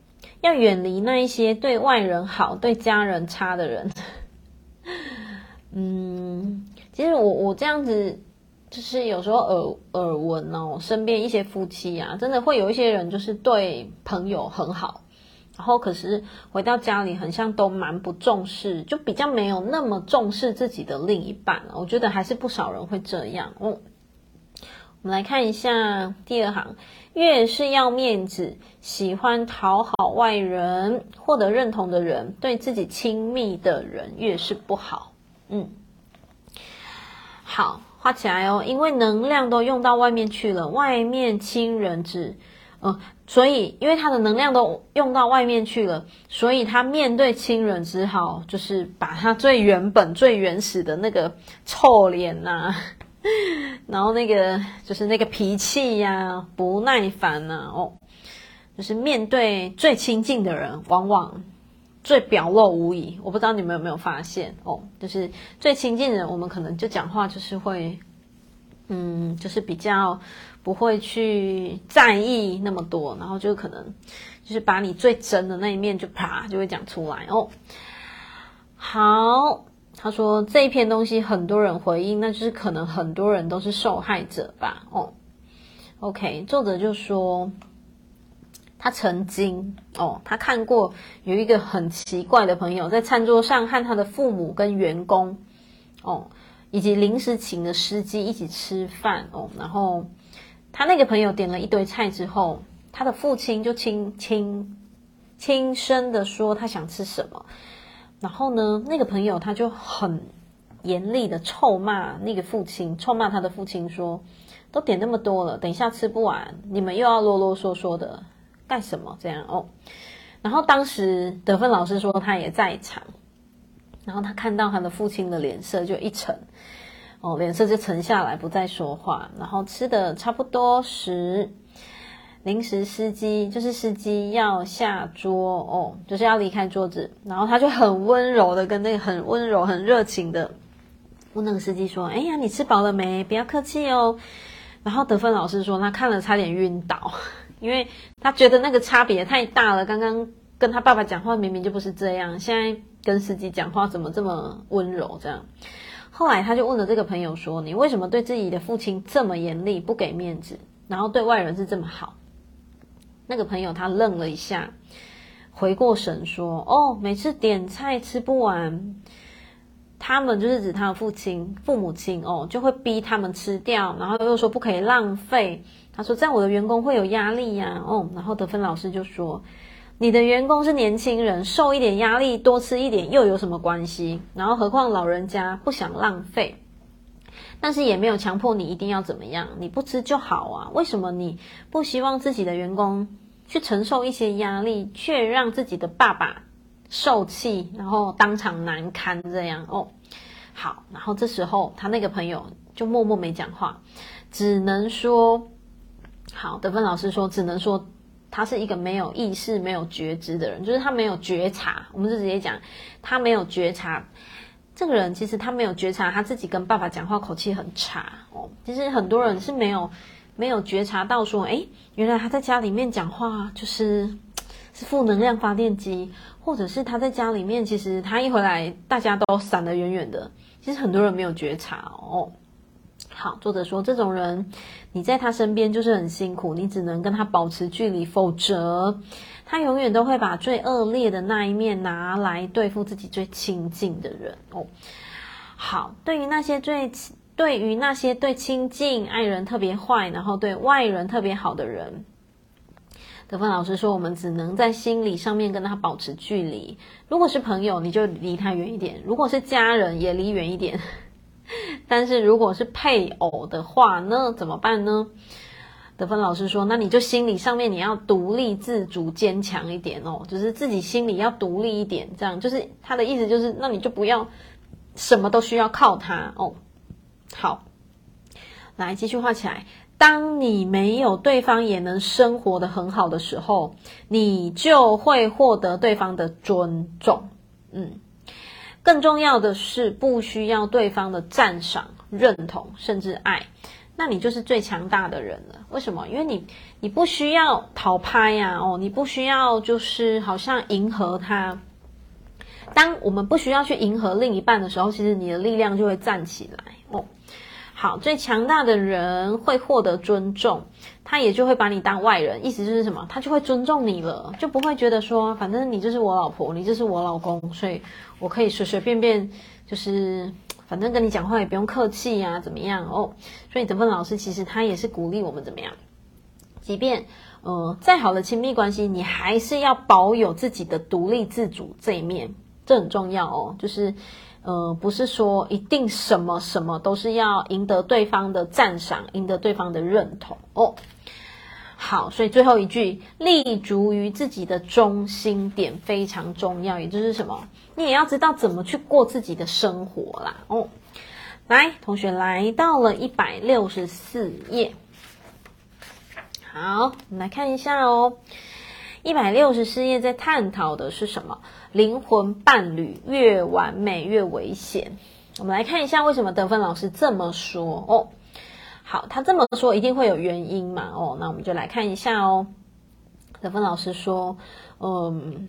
要远离那一些对外人好、对家人差的人。*laughs* 嗯，其实我我这样子，就是有时候耳耳闻哦，身边一些夫妻啊，真的会有一些人就是对朋友很好，然后可是回到家里，很像都蛮不重视，就比较没有那么重视自己的另一半。我觉得还是不少人会这样。哦，我们来看一下第二行。越是要面子、喜欢讨好外人、获得认同的人，对自己亲密的人越是不好。嗯，好，画起来哦。因为能量都用到外面去了，外面亲人只，呃，所以因为他的能量都用到外面去了，所以他面对亲人只好就是把他最原本、最原始的那个臭脸呐、啊。*laughs* 然后那个就是那个脾气呀、啊，不耐烦呐、啊，哦，就是面对最亲近的人，往往最表露无遗。我不知道你们有没有发现哦，就是最亲近的人，我们可能就讲话就是会嗯，就是比较不会去在意那么多，然后就可能就是把你最真的那一面就啪就会讲出来哦。好，他说这一篇东西很多人回应，那就是可能很多人都是受害者吧。哦，OK，作者就说。他曾经哦，他看过有一个很奇怪的朋友在餐桌上和他的父母跟员工哦，以及临时请的司机一起吃饭哦。然后他那个朋友点了一堆菜之后，他的父亲就轻轻轻声的说他想吃什么。然后呢，那个朋友他就很严厉的臭骂那个父亲，臭骂他的父亲说：“都点那么多了，等一下吃不完，你们又要啰啰嗦嗦的。”干什么这样哦？然后当时德芬老师说他也在场，然后他看到他的父亲的脸色就一沉，哦，脸色就沉下来，不再说话。然后吃的差不多时，临时司机就是司机要下桌哦，就是要离开桌子，然后他就很温柔的跟那个很温柔、很热情的问那个司机说：“哎呀，你吃饱了没？不要客气哦。”然后德芬老师说他看了差点晕倒。*laughs* 因为他觉得那个差别太大了，刚刚跟他爸爸讲话明明就不是这样，现在跟司机讲话怎么这么温柔？这样，后来他就问了这个朋友说：“你为什么对自己的父亲这么严厉，不给面子，然后对外人是这么好？”那个朋友他愣了一下，回过神说：“哦，每次点菜吃不完，他们就是指他的父亲、父母亲哦，就会逼他们吃掉，然后又说不可以浪费。”他说：“这样我的员工会有压力呀。”哦，然后德芬老师就说：“你的员工是年轻人，受一点压力，多吃一点又有什么关系？然后何况老人家不想浪费，但是也没有强迫你一定要怎么样，你不吃就好啊。为什么你不希望自己的员工去承受一些压力，却让自己的爸爸受气，然后当场难堪这样？哦，好，然后这时候他那个朋友就默默没讲话，只能说。”好，德芬老师说，只能说他是一个没有意识、没有觉知的人，就是他没有觉察。我们就直接讲，他没有觉察。这个人其实他没有觉察，他自己跟爸爸讲话口气很差哦。其实很多人是没有没有觉察到说，诶，原来他在家里面讲话就是是负能量发电机，或者是他在家里面，其实他一回来大家都闪得远远的。其实很多人没有觉察哦。好，作者说这种人，你在他身边就是很辛苦，你只能跟他保持距离，否则他永远都会把最恶劣的那一面拿来对付自己最亲近的人哦。好，对于那些最对于那些对亲近爱人特别坏，然后对外人特别好的人，德芬老师说，我们只能在心理上面跟他保持距离。如果是朋友，你就离他远一点；如果是家人，也离远一点。*laughs* 但是如果是配偶的话呢，怎么办呢？德芬老师说，那你就心理上面你要独立自主、坚强一点哦，就是自己心里要独立一点，这样就是他的意思，就是那你就不要什么都需要靠他哦。好，来继续画起来。当你没有对方也能生活得很好的时候，你就会获得对方的尊重。嗯。更重要的是，不需要对方的赞赏、认同，甚至爱，那你就是最强大的人了。为什么？因为你，你不需要讨拍呀，哦，你不需要就是好像迎合他。当我们不需要去迎合另一半的时候，其实你的力量就会站起来。好，最强大的人会获得尊重，他也就会把你当外人，意思就是什么？他就会尊重你了，就不会觉得说，反正你就是我老婆，你就是我老公，所以我可以随随便便，就是反正跟你讲话也不用客气呀，怎么样哦？所以德芬老师其实他也是鼓励我们怎么样，即便呃再好的亲密关系，你还是要保有自己的独立自主这一面，这很重要哦，就是。呃，不是说一定什么什么都是要赢得对方的赞赏，赢得对方的认同哦。好，所以最后一句，立足于自己的中心点非常重要，也就是什么，你也要知道怎么去过自己的生活啦。哦，来，同学来到了一百六十四页，好，我们来看一下哦。一百六十四页在探讨的是什么？灵魂伴侣越完美越危险。我们来看一下为什么德芬老师这么说哦。好，他这么说一定会有原因嘛？哦，那我们就来看一下哦。德芬老师说，嗯，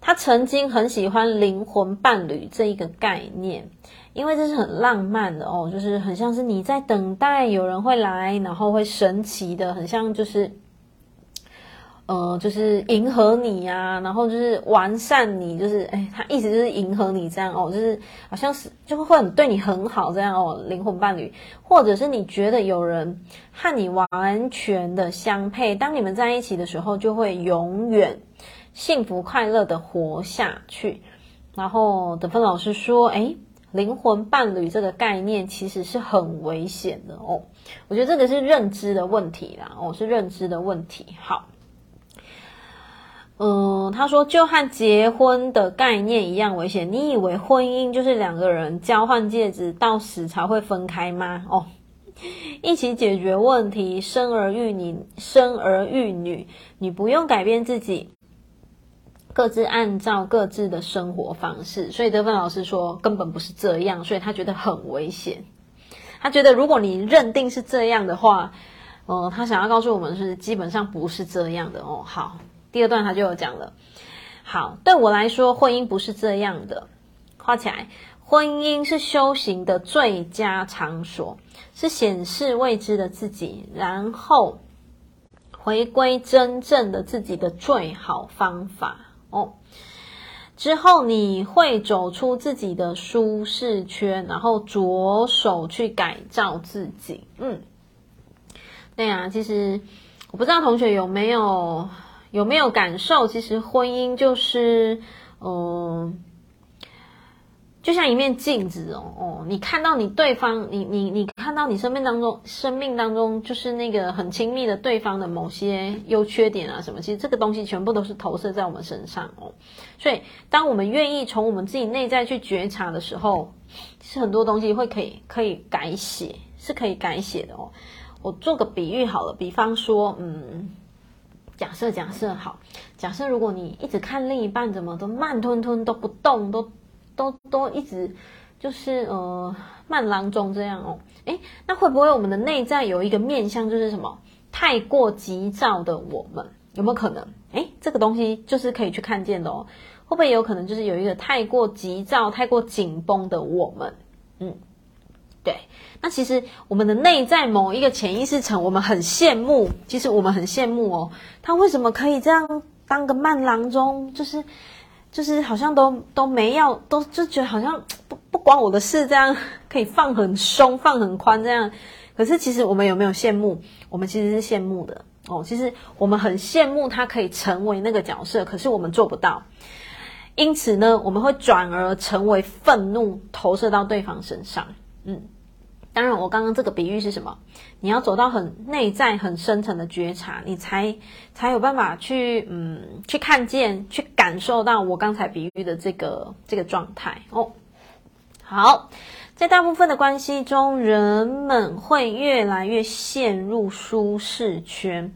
他曾经很喜欢灵魂伴侣这一个概念，因为这是很浪漫的哦，就是很像是你在等待有人会来，然后会神奇的，很像就是。呃，就是迎合你呀、然后就是完善你，就是哎，他意思就是迎合你这样哦，就是好像是就会很对你很好这样哦，灵魂伴侣，或者是你觉得有人和你完全的相配，当你们在一起的时候，就会永远幸福快乐的活下去。然后德芬老师说，哎，灵魂伴侣这个概念其实是很危险的哦，我觉得这个是认知的问题啦，哦，是认知的问题。好。嗯，他说就和结婚的概念一样危险。你以为婚姻就是两个人交换戒指，到死才会分开吗？哦，一起解决问题，生儿育女，生儿育女，你不用改变自己，各自按照各自的生活方式。所以德芬老师说根本不是这样，所以他觉得很危险。他觉得如果你认定是这样的话，呃，他想要告诉我们是基本上不是这样的哦。好。第二段他就有讲了，好，对我来说，婚姻不是这样的。画起来，婚姻是修行的最佳场所，是显示未知的自己，然后回归真正的自己的最好方法哦。之后你会走出自己的舒适圈，然后着手去改造自己。嗯，对呀，其实我不知道同学有没有。有没有感受？其实婚姻就是，嗯、就像一面镜子哦哦，你看到你对方，你你你看到你生命当中，生命当中就是那个很亲密的对方的某些优缺点啊什么，其实这个东西全部都是投射在我们身上哦。所以，当我们愿意从我们自己内在去觉察的时候，其实很多东西会可以可以改写，是可以改写的哦。我做个比喻好了，比方说，嗯。假设假设好，假设如果你一直看另一半怎么都慢吞吞都不动，都都都一直就是呃慢郎中这样哦，诶，那会不会我们的内在有一个面向就是什么太过急躁的我们有没有可能？诶，这个东西就是可以去看见的哦，会不会有可能就是有一个太过急躁、太过紧绷的我们？嗯。对，那其实我们的内在某一个潜意识层，我们很羡慕。其实我们很羡慕哦，他为什么可以这样当个慢郎中？就是就是好像都都没要，都就觉得好像不不关我的事，这样可以放很松，放很宽这样。可是其实我们有没有羡慕？我们其实是羡慕的哦。其实我们很羡慕他可以成为那个角色，可是我们做不到。因此呢，我们会转而成为愤怒，投射到对方身上。当然，我刚刚这个比喻是什么？你要走到很内在、很深层的觉察，你才才有办法去嗯去看见、去感受到我刚才比喻的这个这个状态哦。好，在大部分的关系中，人们会越来越陷入舒适圈，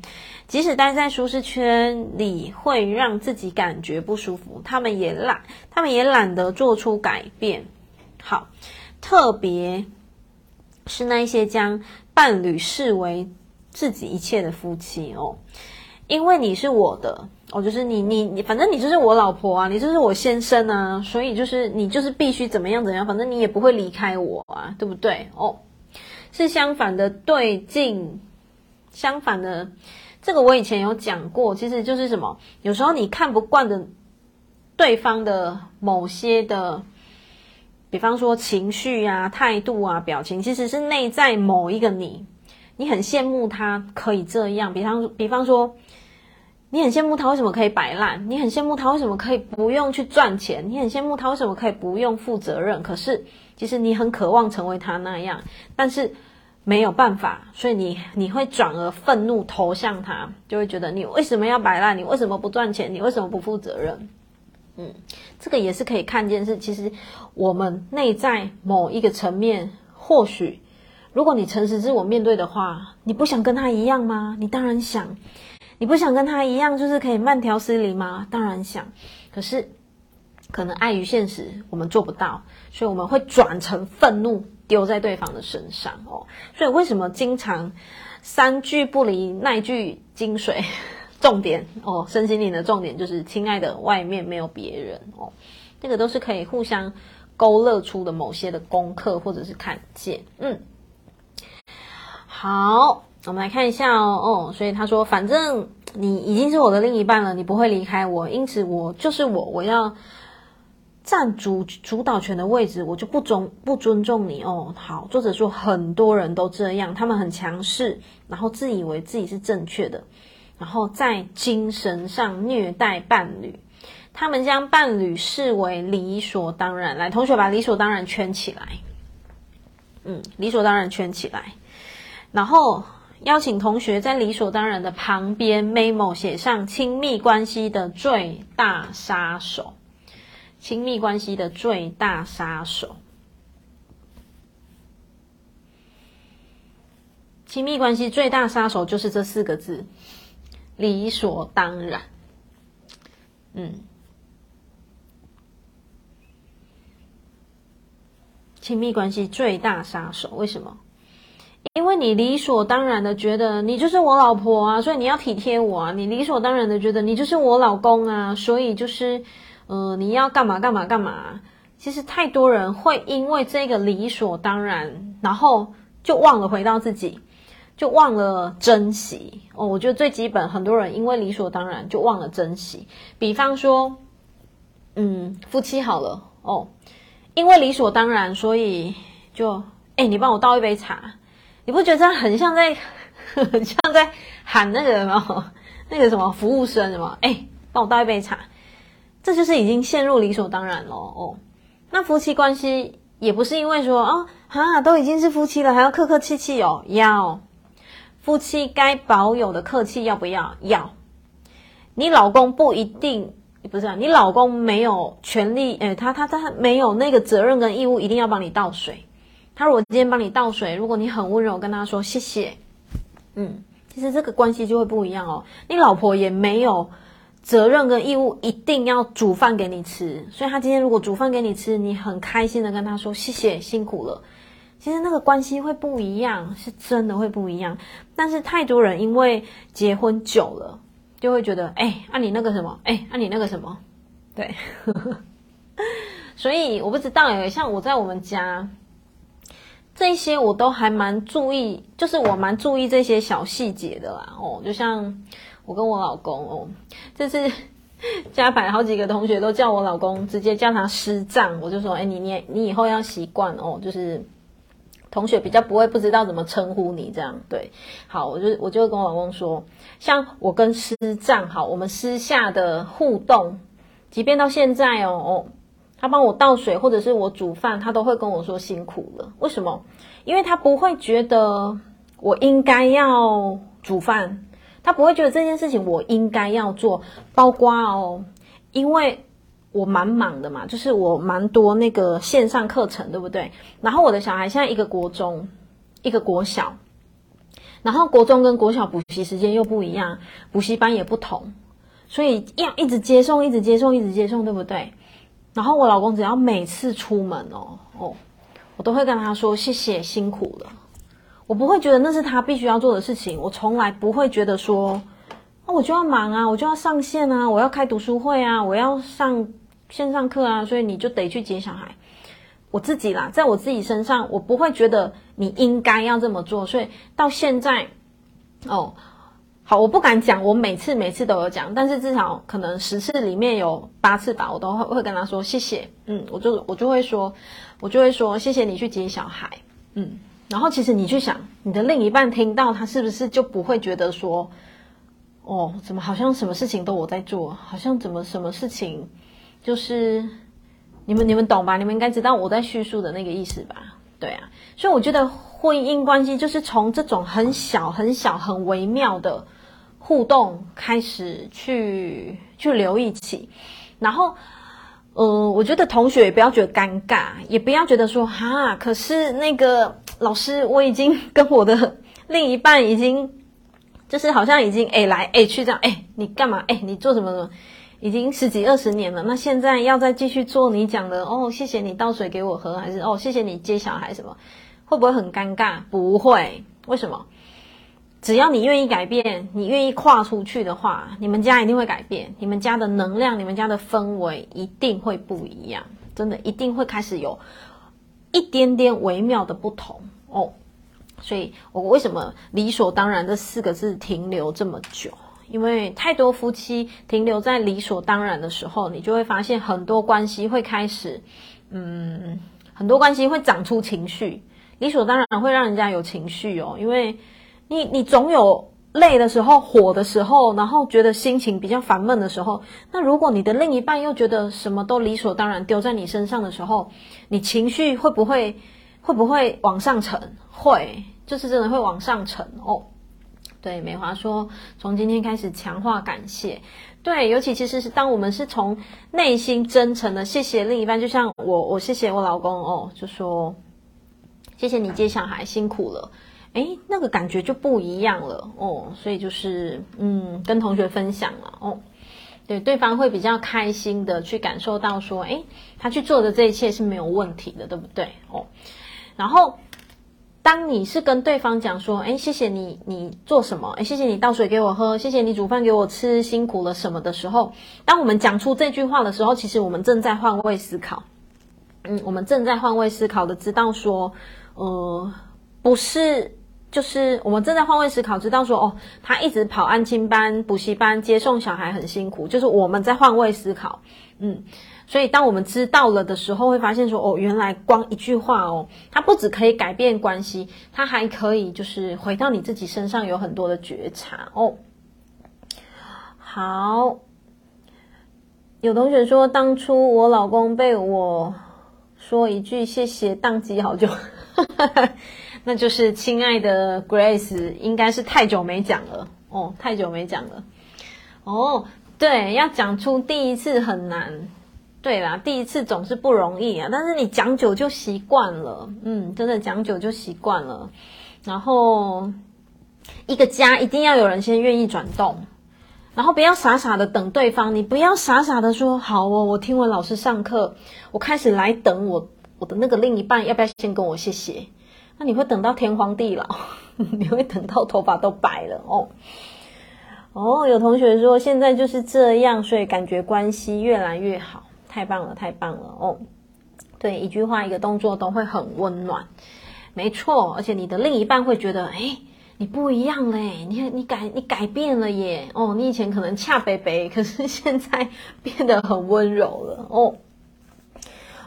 即使待在舒适圈里会让自己感觉不舒服，他们也懒，他们也懒得做出改变。好，特别。是那一些将伴侣视为自己一切的夫妻哦，因为你是我的哦，就是你你你，反正你就是我老婆啊，你就是我先生啊，所以就是你就是必须怎么样怎样，反正你也不会离开我啊，对不对？哦，是相反的对镜，相反的，这个我以前有讲过，其实就是什么，有时候你看不惯的对方的某些的。比方说情绪啊、态度啊、表情，其实是内在某一个你，你很羡慕他可以这样。比方，比方说，你很羡慕他为什么可以摆烂，你很羡慕他为什么可以不用去赚钱，你很羡慕他为什么可以不用负责任。可是，其实你很渴望成为他那样，但是没有办法，所以你你会转而愤怒投向他，就会觉得你为什么要摆烂，你为什么不赚钱，你为什么不负责任？嗯，这个也是可以看见，是其实我们内在某一个层面，或许如果你诚实自我面对的话，你不想跟他一样吗？你当然想，你不想跟他一样，就是可以慢条斯理吗？当然想。可是可能碍于现实，我们做不到，所以我们会转成愤怒丢在对方的身上哦。所以为什么经常三句不离那句精髓重点哦？身心灵的重点就是，亲爱的，外面没有别人哦。这个都是可以互相勾勒出的某些的功课，或者是看见。嗯，好，我们来看一下哦。哦，所以他说，反正你已经是我的另一半了，你不会离开我，因此我就是我，我要。占主主导权的位置，我就不尊不尊重你哦。好，作者说很多人都这样，他们很强势，然后自以为自己是正确的，然后在精神上虐待伴侣，他们将伴侣视为理所当然。来，同学把理所当然圈起来，嗯，理所当然圈起来，然后邀请同学在理所当然的旁边 memo 写上亲密关系的最大杀手。亲密关系的最大杀手，亲密关系最大杀手就是这四个字：理所当然。嗯，亲密关系最大杀手，为什么？因为你理所当然的觉得你就是我老婆啊，所以你要体贴我啊；你理所当然的觉得你就是我老公啊，所以就是。呃，你要干嘛干嘛干嘛？其实太多人会因为这个理所当然，然后就忘了回到自己，就忘了珍惜哦。我觉得最基本，很多人因为理所当然就忘了珍惜。比方说，嗯，夫妻好了哦，因为理所当然，所以就哎，你帮我倒一杯茶，你不觉得这样很像在，*laughs* 很像在喊那个什么，*laughs* 那个什么服务生什么？哎，帮我倒一杯茶。这就是已经陷入理所当然了哦。那夫妻关系也不是因为说哦，哈，都已经是夫妻了，还要客客气气哦。要夫妻该保有的客气要不要？要。你老公不一定不是啊，你老公没有权利，诶，他他他没有那个责任跟义务，一定要帮你倒水。他如果今天帮你倒水，如果你很温柔跟他说谢谢，嗯，其实这个关系就会不一样哦。你老婆也没有。责任跟义务一定要煮饭给你吃，所以他今天如果煮饭给你吃，你很开心的跟他说谢谢，辛苦了。其实那个关系会不一样，是真的会不一样。但是太多人因为结婚久了，就会觉得，哎，啊你那个什么，哎，啊你那个什么，对。*laughs* 所以我不知道诶，像我在我们家，这些我都还蛮注意，就是我蛮注意这些小细节的啦。哦，就像。我跟我老公哦，这次 *laughs* 加排好几个同学都叫我老公，直接叫他师丈，我就说，哎，你你你以后要习惯哦，就是同学比较不会不知道怎么称呼你这样，对，好，我就我就跟我老公说，像我跟师丈好，我们私下的互动，即便到现在哦，他帮我倒水或者是我煮饭，他都会跟我说辛苦了，为什么？因为他不会觉得我应该要煮饭。他不会觉得这件事情我应该要做，包括哦，因为我蛮忙的嘛，就是我蛮多那个线上课程，对不对？然后我的小孩现在一个国中，一个国小，然后国中跟国小补习时间又不一样，补习班也不同，所以要一直接送，一直接送，一直接送，对不对？然后我老公只要每次出门哦哦，我都会跟他说谢谢，辛苦了。我不会觉得那是他必须要做的事情，我从来不会觉得说，那，我就要忙啊，我就要上线啊，我要开读书会啊，我要上线上课啊，所以你就得去接小孩。我自己啦，在我自己身上，我不会觉得你应该要这么做，所以到现在，哦，好，我不敢讲，我每次每次都有讲，但是至少可能十次里面有八次吧，我都会会跟他说谢谢，嗯，我就我就会说，我就会说谢谢你去接小孩，嗯。然后，其实你去想，你的另一半听到他是不是就不会觉得说，哦，怎么好像什么事情都我在做，好像怎么什么事情，就是你们你们懂吧？你们应该知道我在叙述的那个意思吧？对啊，所以我觉得婚姻关系就是从这种很小很小很微妙的互动开始去去留意起，然后。呃，我觉得同学也不要觉得尴尬，也不要觉得说哈，可是那个老师，我已经跟我的另一半已经，就是好像已经哎来哎去这样哎，你干嘛哎，你做什么什么？已经十几二十年了，那现在要再继续做你讲的哦，谢谢你倒水给我喝，还是哦谢谢你接小孩什么，会不会很尴尬？不会，为什么？只要你愿意改变，你愿意跨出去的话，你们家一定会改变，你们家的能量，你们家的氛围一定会不一样，真的一定会开始有一点点微妙的不同哦。所以我为什么理所当然这四个字停留这么久？因为太多夫妻停留在理所当然的时候，你就会发现很多关系会开始，嗯，很多关系会长出情绪。理所当然会让人家有情绪哦，因为你你总有累的时候、火的时候，然后觉得心情比较烦闷的时候。那如果你的另一半又觉得什么都理所当然丢在你身上的时候，你情绪会不会会不会往上沉？会，就是真的会往上沉哦。对，美华说，从今天开始强化感谢。对，尤其其实是当我们是从内心真诚的谢谢另一半，就像我，我谢谢我老公哦，就说谢谢你接小孩辛苦了，诶，那个感觉就不一样了哦。所以就是嗯，跟同学分享了哦，对，对方会比较开心的去感受到说，诶，他去做的这一切是没有问题的，对不对哦？然后。当你是跟对方讲说，哎，谢谢你，你做什么？哎，谢谢你倒水给我喝，谢谢你煮饭给我吃，辛苦了什么的时候，当我们讲出这句话的时候，其实我们正在换位思考。嗯，我们正在换位思考的知道说，呃，不是，就是我们正在换位思考，知道说，哦，他一直跑安亲班、补习班接送小孩很辛苦，就是我们在换位思考。嗯。所以，当我们知道了的时候，会发现说，哦，原来光一句话哦，它不只可以改变关系，它还可以就是回到你自己身上有很多的觉察哦。好，有同学说，当初我老公被我说一句谢谢，当机好久，那就是亲爱的 Grace，应该是太久没讲了哦，太久没讲了哦。对，要讲出第一次很难。对啦，第一次总是不容易啊，但是你讲久就习惯了，嗯，真的讲久就习惯了。然后一个家一定要有人先愿意转动，然后不要傻傻的等对方，你不要傻傻的说好哦，我听完老师上课，我开始来等我我的那个另一半，要不要先跟我谢谢？那你会等到天荒地老，*laughs* 你会等到头发都白了哦。哦，有同学说现在就是这样，所以感觉关系越来越好。太棒了，太棒了哦！对，一句话，一个动作都会很温暖，没错。而且你的另一半会觉得，哎，你不一样嘞，你你改你改变了耶！哦，你以前可能恰北北，可是现在变得很温柔了哦。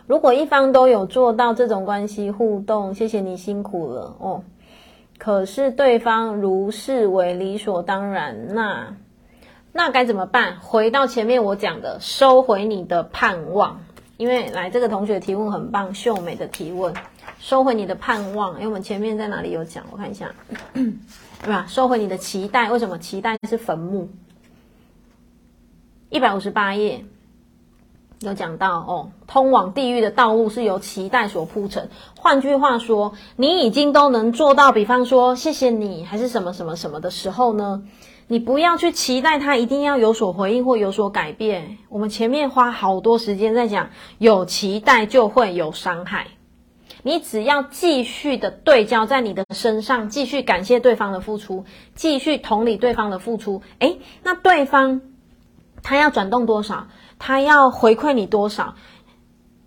如果一方都有做到这种关系互动，谢谢你辛苦了哦。可是对方如视为理所当然，那。那该怎么办？回到前面我讲的，收回你的盼望。因为来这个同学提问很棒，秀美的提问，收回你的盼望。因为我们前面在哪里有讲？我看一下，*clears throat* 对吧？收回你的期待。为什么期待是坟墓？一百五十八页有讲到哦，通往地狱的道路是由期待所铺成。换句话说，你已经都能做到，比方说谢谢你，还是什么什么什么的时候呢？你不要去期待他一定要有所回应或有所改变。我们前面花好多时间在讲，有期待就会有伤害。你只要继续的对焦在你的身上，继续感谢对方的付出，继续同理对方的付出。诶，那对方他要转动多少？他要回馈你多少？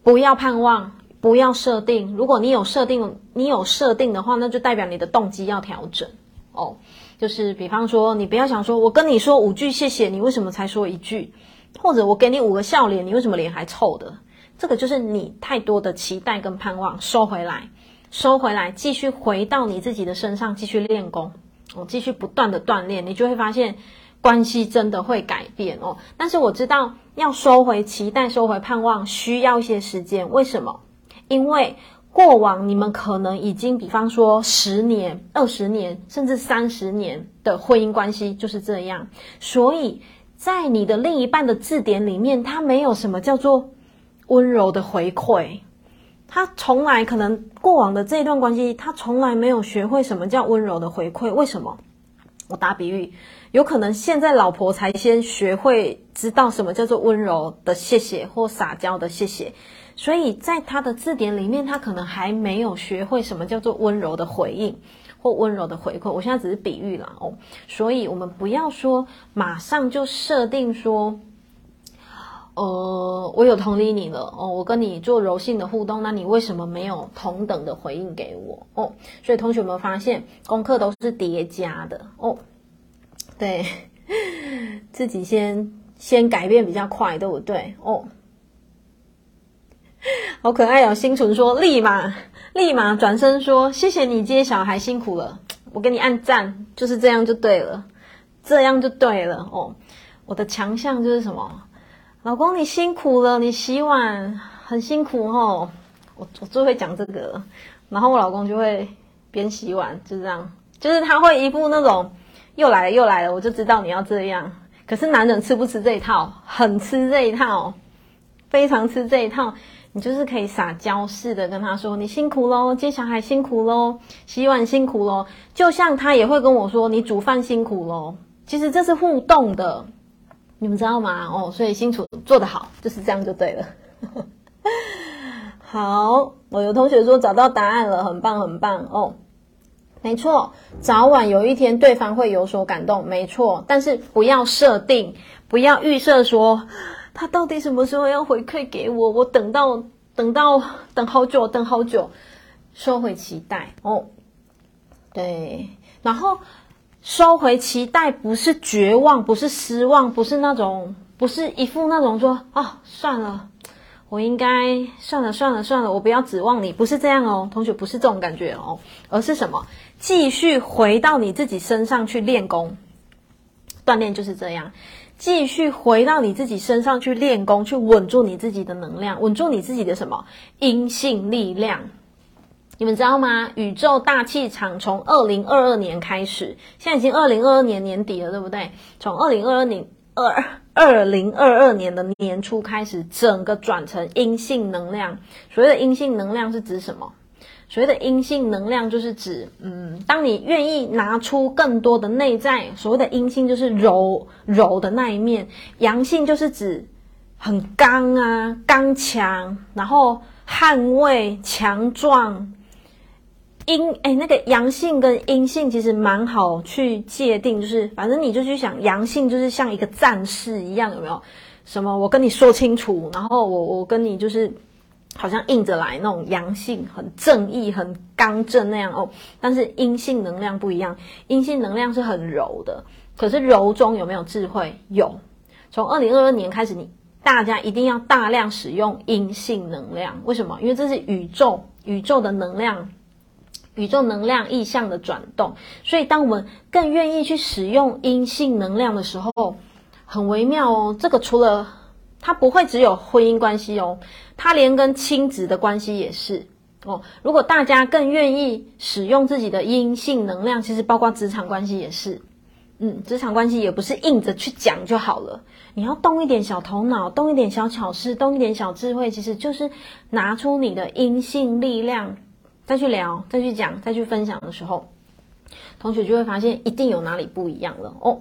不要盼望，不要设定。如果你有设定，你有设定的话，那就代表你的动机要调整哦。就是比方说，你不要想说，我跟你说五句谢谢，你为什么才说一句？或者我给你五个笑脸，你为什么脸还臭的？这个就是你太多的期待跟盼望，收回来，收回来，继续回到你自己的身上，继续练功，哦，继续不断的锻炼，你就会发现关系真的会改变哦。但是我知道要收回期待，收回盼望，需要一些时间。为什么？因为。过往你们可能已经，比方说十年、二十年，甚至三十年的婚姻关系就是这样，所以在你的另一半的字典里面，他没有什么叫做温柔的回馈，他从来可能过往的这一段关系，他从来没有学会什么叫温柔的回馈。为什么？我打比喻，有可能现在老婆才先学会知道什么叫做温柔的谢谢或撒娇的谢谢，所以在他的字典里面，他可能还没有学会什么叫做温柔的回应或温柔的回馈。我现在只是比喻啦哦，所以我们不要说马上就设定说。呃，我有同理你了哦，我跟你做柔性的互动，那你为什么没有同等的回应给我哦？所以同学们发现，功课都是叠加的哦？对，*laughs* 自己先先改变比较快，对不对？哦，*laughs* 好可爱哦！心存说，立马立马转身说，谢谢你接小孩辛苦了，我给你按赞，就是这样就对了，这样就对了哦。我的强项就是什么？老公，你辛苦了，你洗碗很辛苦哦。我我最会讲这个了，然后我老公就会边洗碗，就这样，就是他会一副那种又来了又来了，我就知道你要这样。可是男人吃不吃这一套？很吃这一套，非常吃这一套。你就是可以撒娇式的跟他说：“你辛苦喽，接小孩辛苦喽，洗碗辛苦喽。”就像他也会跟我说：“你煮饭辛苦喽。”其实这是互动的。你们知道吗？哦，所以辛苦做得好，就是这样就对了。*laughs* 好，我有同学说找到答案了，很棒很棒哦。没错，早晚有一天对方会有所感动，没错。但是不要设定，不要预设说他到底什么时候要回馈给我，我等到等到等好久，等好久，收回期待哦。对，然后。收回期待，不是绝望，不是失望，不是那种，不是一副那种说哦，算了，我应该算了算了算了，我不要指望你，不是这样哦，同学不是这种感觉哦，而是什么？继续回到你自己身上去练功，锻炼就是这样，继续回到你自己身上去练功，去稳住你自己的能量，稳住你自己的什么？阴性力量。你们知道吗？宇宙大气场从二零二二年开始，现在已经二零二二年年底了，对不对？从二零二二年二二零二二年的年初开始，整个转成阴性能量。所谓的阴性能量是指什么？所谓的阴性能量就是指，嗯，当你愿意拿出更多的内在，所谓的阴性就是柔柔的那一面，阳性就是指很刚啊，刚强，然后捍卫强壮。阴哎，那个阳性跟阴性其实蛮好去界定，就是反正你就去想，阳性就是像一个战士一样，有没有？什么我跟你说清楚，然后我我跟你就是好像硬着来那种阳性，很正义、很刚正那样哦。但是阴性能量不一样，阴性能量是很柔的，可是柔中有没有智慧？有。从二零二二年开始，你大家一定要大量使用阴性能量，为什么？因为这是宇宙宇宙的能量。宇宙能量意向的转动，所以当我们更愿意去使用阴性能量的时候，很微妙哦。这个除了他不会只有婚姻关系哦，他连跟亲子的关系也是哦。如果大家更愿意使用自己的阴性能量，其实包括职场关系也是。嗯，职场关系也不是硬着去讲就好了，你要动一点小头脑，动一点小巧思，动一点小智慧，其实就是拿出你的阴性力量。再去聊，再去讲，再去分享的时候，同学就会发现一定有哪里不一样了哦。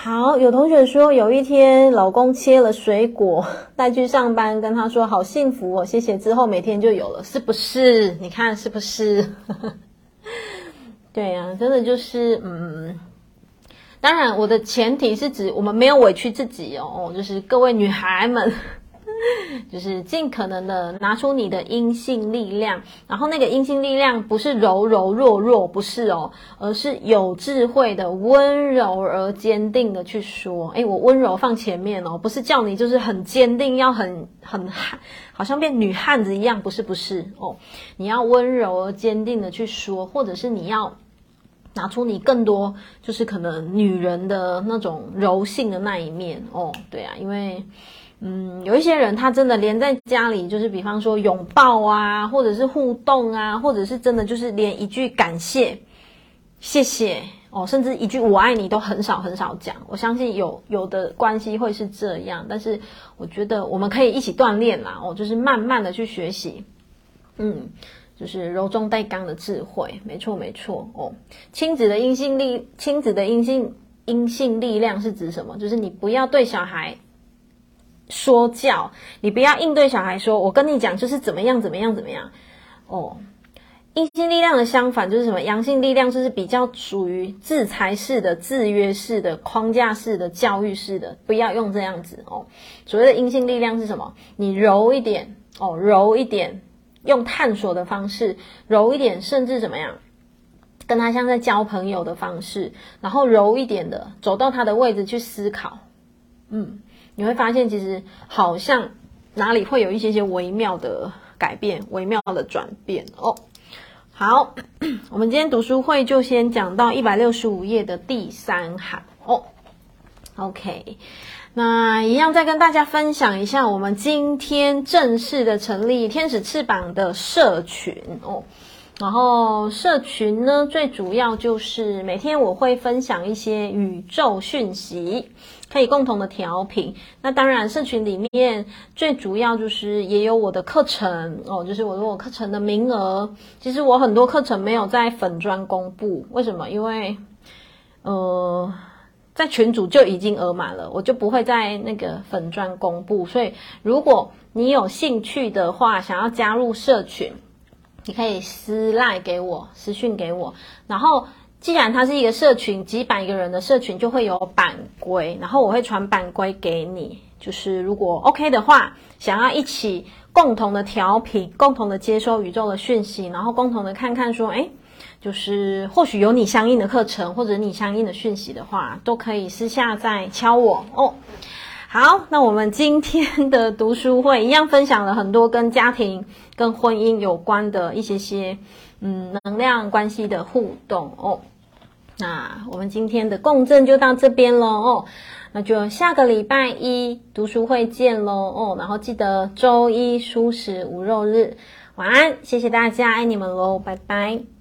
好，有同学说有一天老公切了水果带去上班，跟他说好幸福哦，谢谢。之后每天就有了，是不是？你看是不是？*laughs* 对呀、真的就是嗯。当然，我的前提是指我们没有委屈自己哦，就是各位女孩们。*laughs* 就是尽可能的拿出你的阴性力量，然后那个阴性力量不是柔柔弱弱，不是哦，而是有智慧的、温柔而坚定的去说。诶，我温柔放前面哦，不是叫你就是很坚定，要很很，好像变女汉子一样，不是不是哦，你要温柔而坚定的去说，或者是你要拿出你更多，就是可能女人的那种柔性的那一面哦，对啊，因为。嗯，有一些人他真的连在家里，就是比方说拥抱啊，或者是互动啊，或者是真的就是连一句感谢、谢谢哦，甚至一句我爱你都很少很少讲。我相信有有的关系会是这样，但是我觉得我们可以一起锻炼啦，哦，就是慢慢的去学习。嗯，就是柔中带刚的智慧，没错没错哦。亲子的阴性力，亲子的阴性阴性力量是指什么？就是你不要对小孩说教，你不要应对小孩说，我跟你讲就是怎么样怎么样怎么样哦。阴性力量的相反就是什么？阳性力量就是比较属于制裁式的、制约式的、框架式的、教育式的，不要用这样子哦。所谓的阴性力量是什么？你柔一点哦，柔一点，用探索的方式，柔一点，甚至怎么样，跟他像在交朋友的方式，然后柔一点的走到他的位置去思考，嗯，你会发现其实好像哪里会有一些些微妙的改变、微妙的转变哦。好，*clears throat* 我们今天读书会就先讲到一百六十五页的第三行哦。OK，那一样再跟大家分享一下，我们今天正式的成立天使翅膀的社群哦。然后社群呢，最主要就是每天我会分享一些宇宙讯息，可以共同的调频。那当然，社群里面最主要就是也有我的课程哦，就是我我课程的名额。其实我很多课程没有在粉专公布，为什么？因为呃，在群组就已经额满了，我就不会在那个粉专公布。所以，如果你有兴趣的话，想要加入社群。你可以私赖给我，私讯给我。然后，既然它是一个社群，几百个人的社群，就会有版规，然后我会传版规给你。就是如果 OK 的话，想要一起共同的调频，共同的接收宇宙的讯息，然后共同的看看说，诶，就是或许有你相应的课程或者你相应的讯息的话，都可以私下再敲我哦。好，那我们今天的读书会一样分享了很多跟家庭、跟婚姻有关的一些些，嗯，能量关系的互动哦。那我们今天的共振就到这边喽哦，那就下个礼拜一读书会见喽哦。然后记得周一蔬食无肉日，晚安，谢谢大家，爱你们喽，拜拜。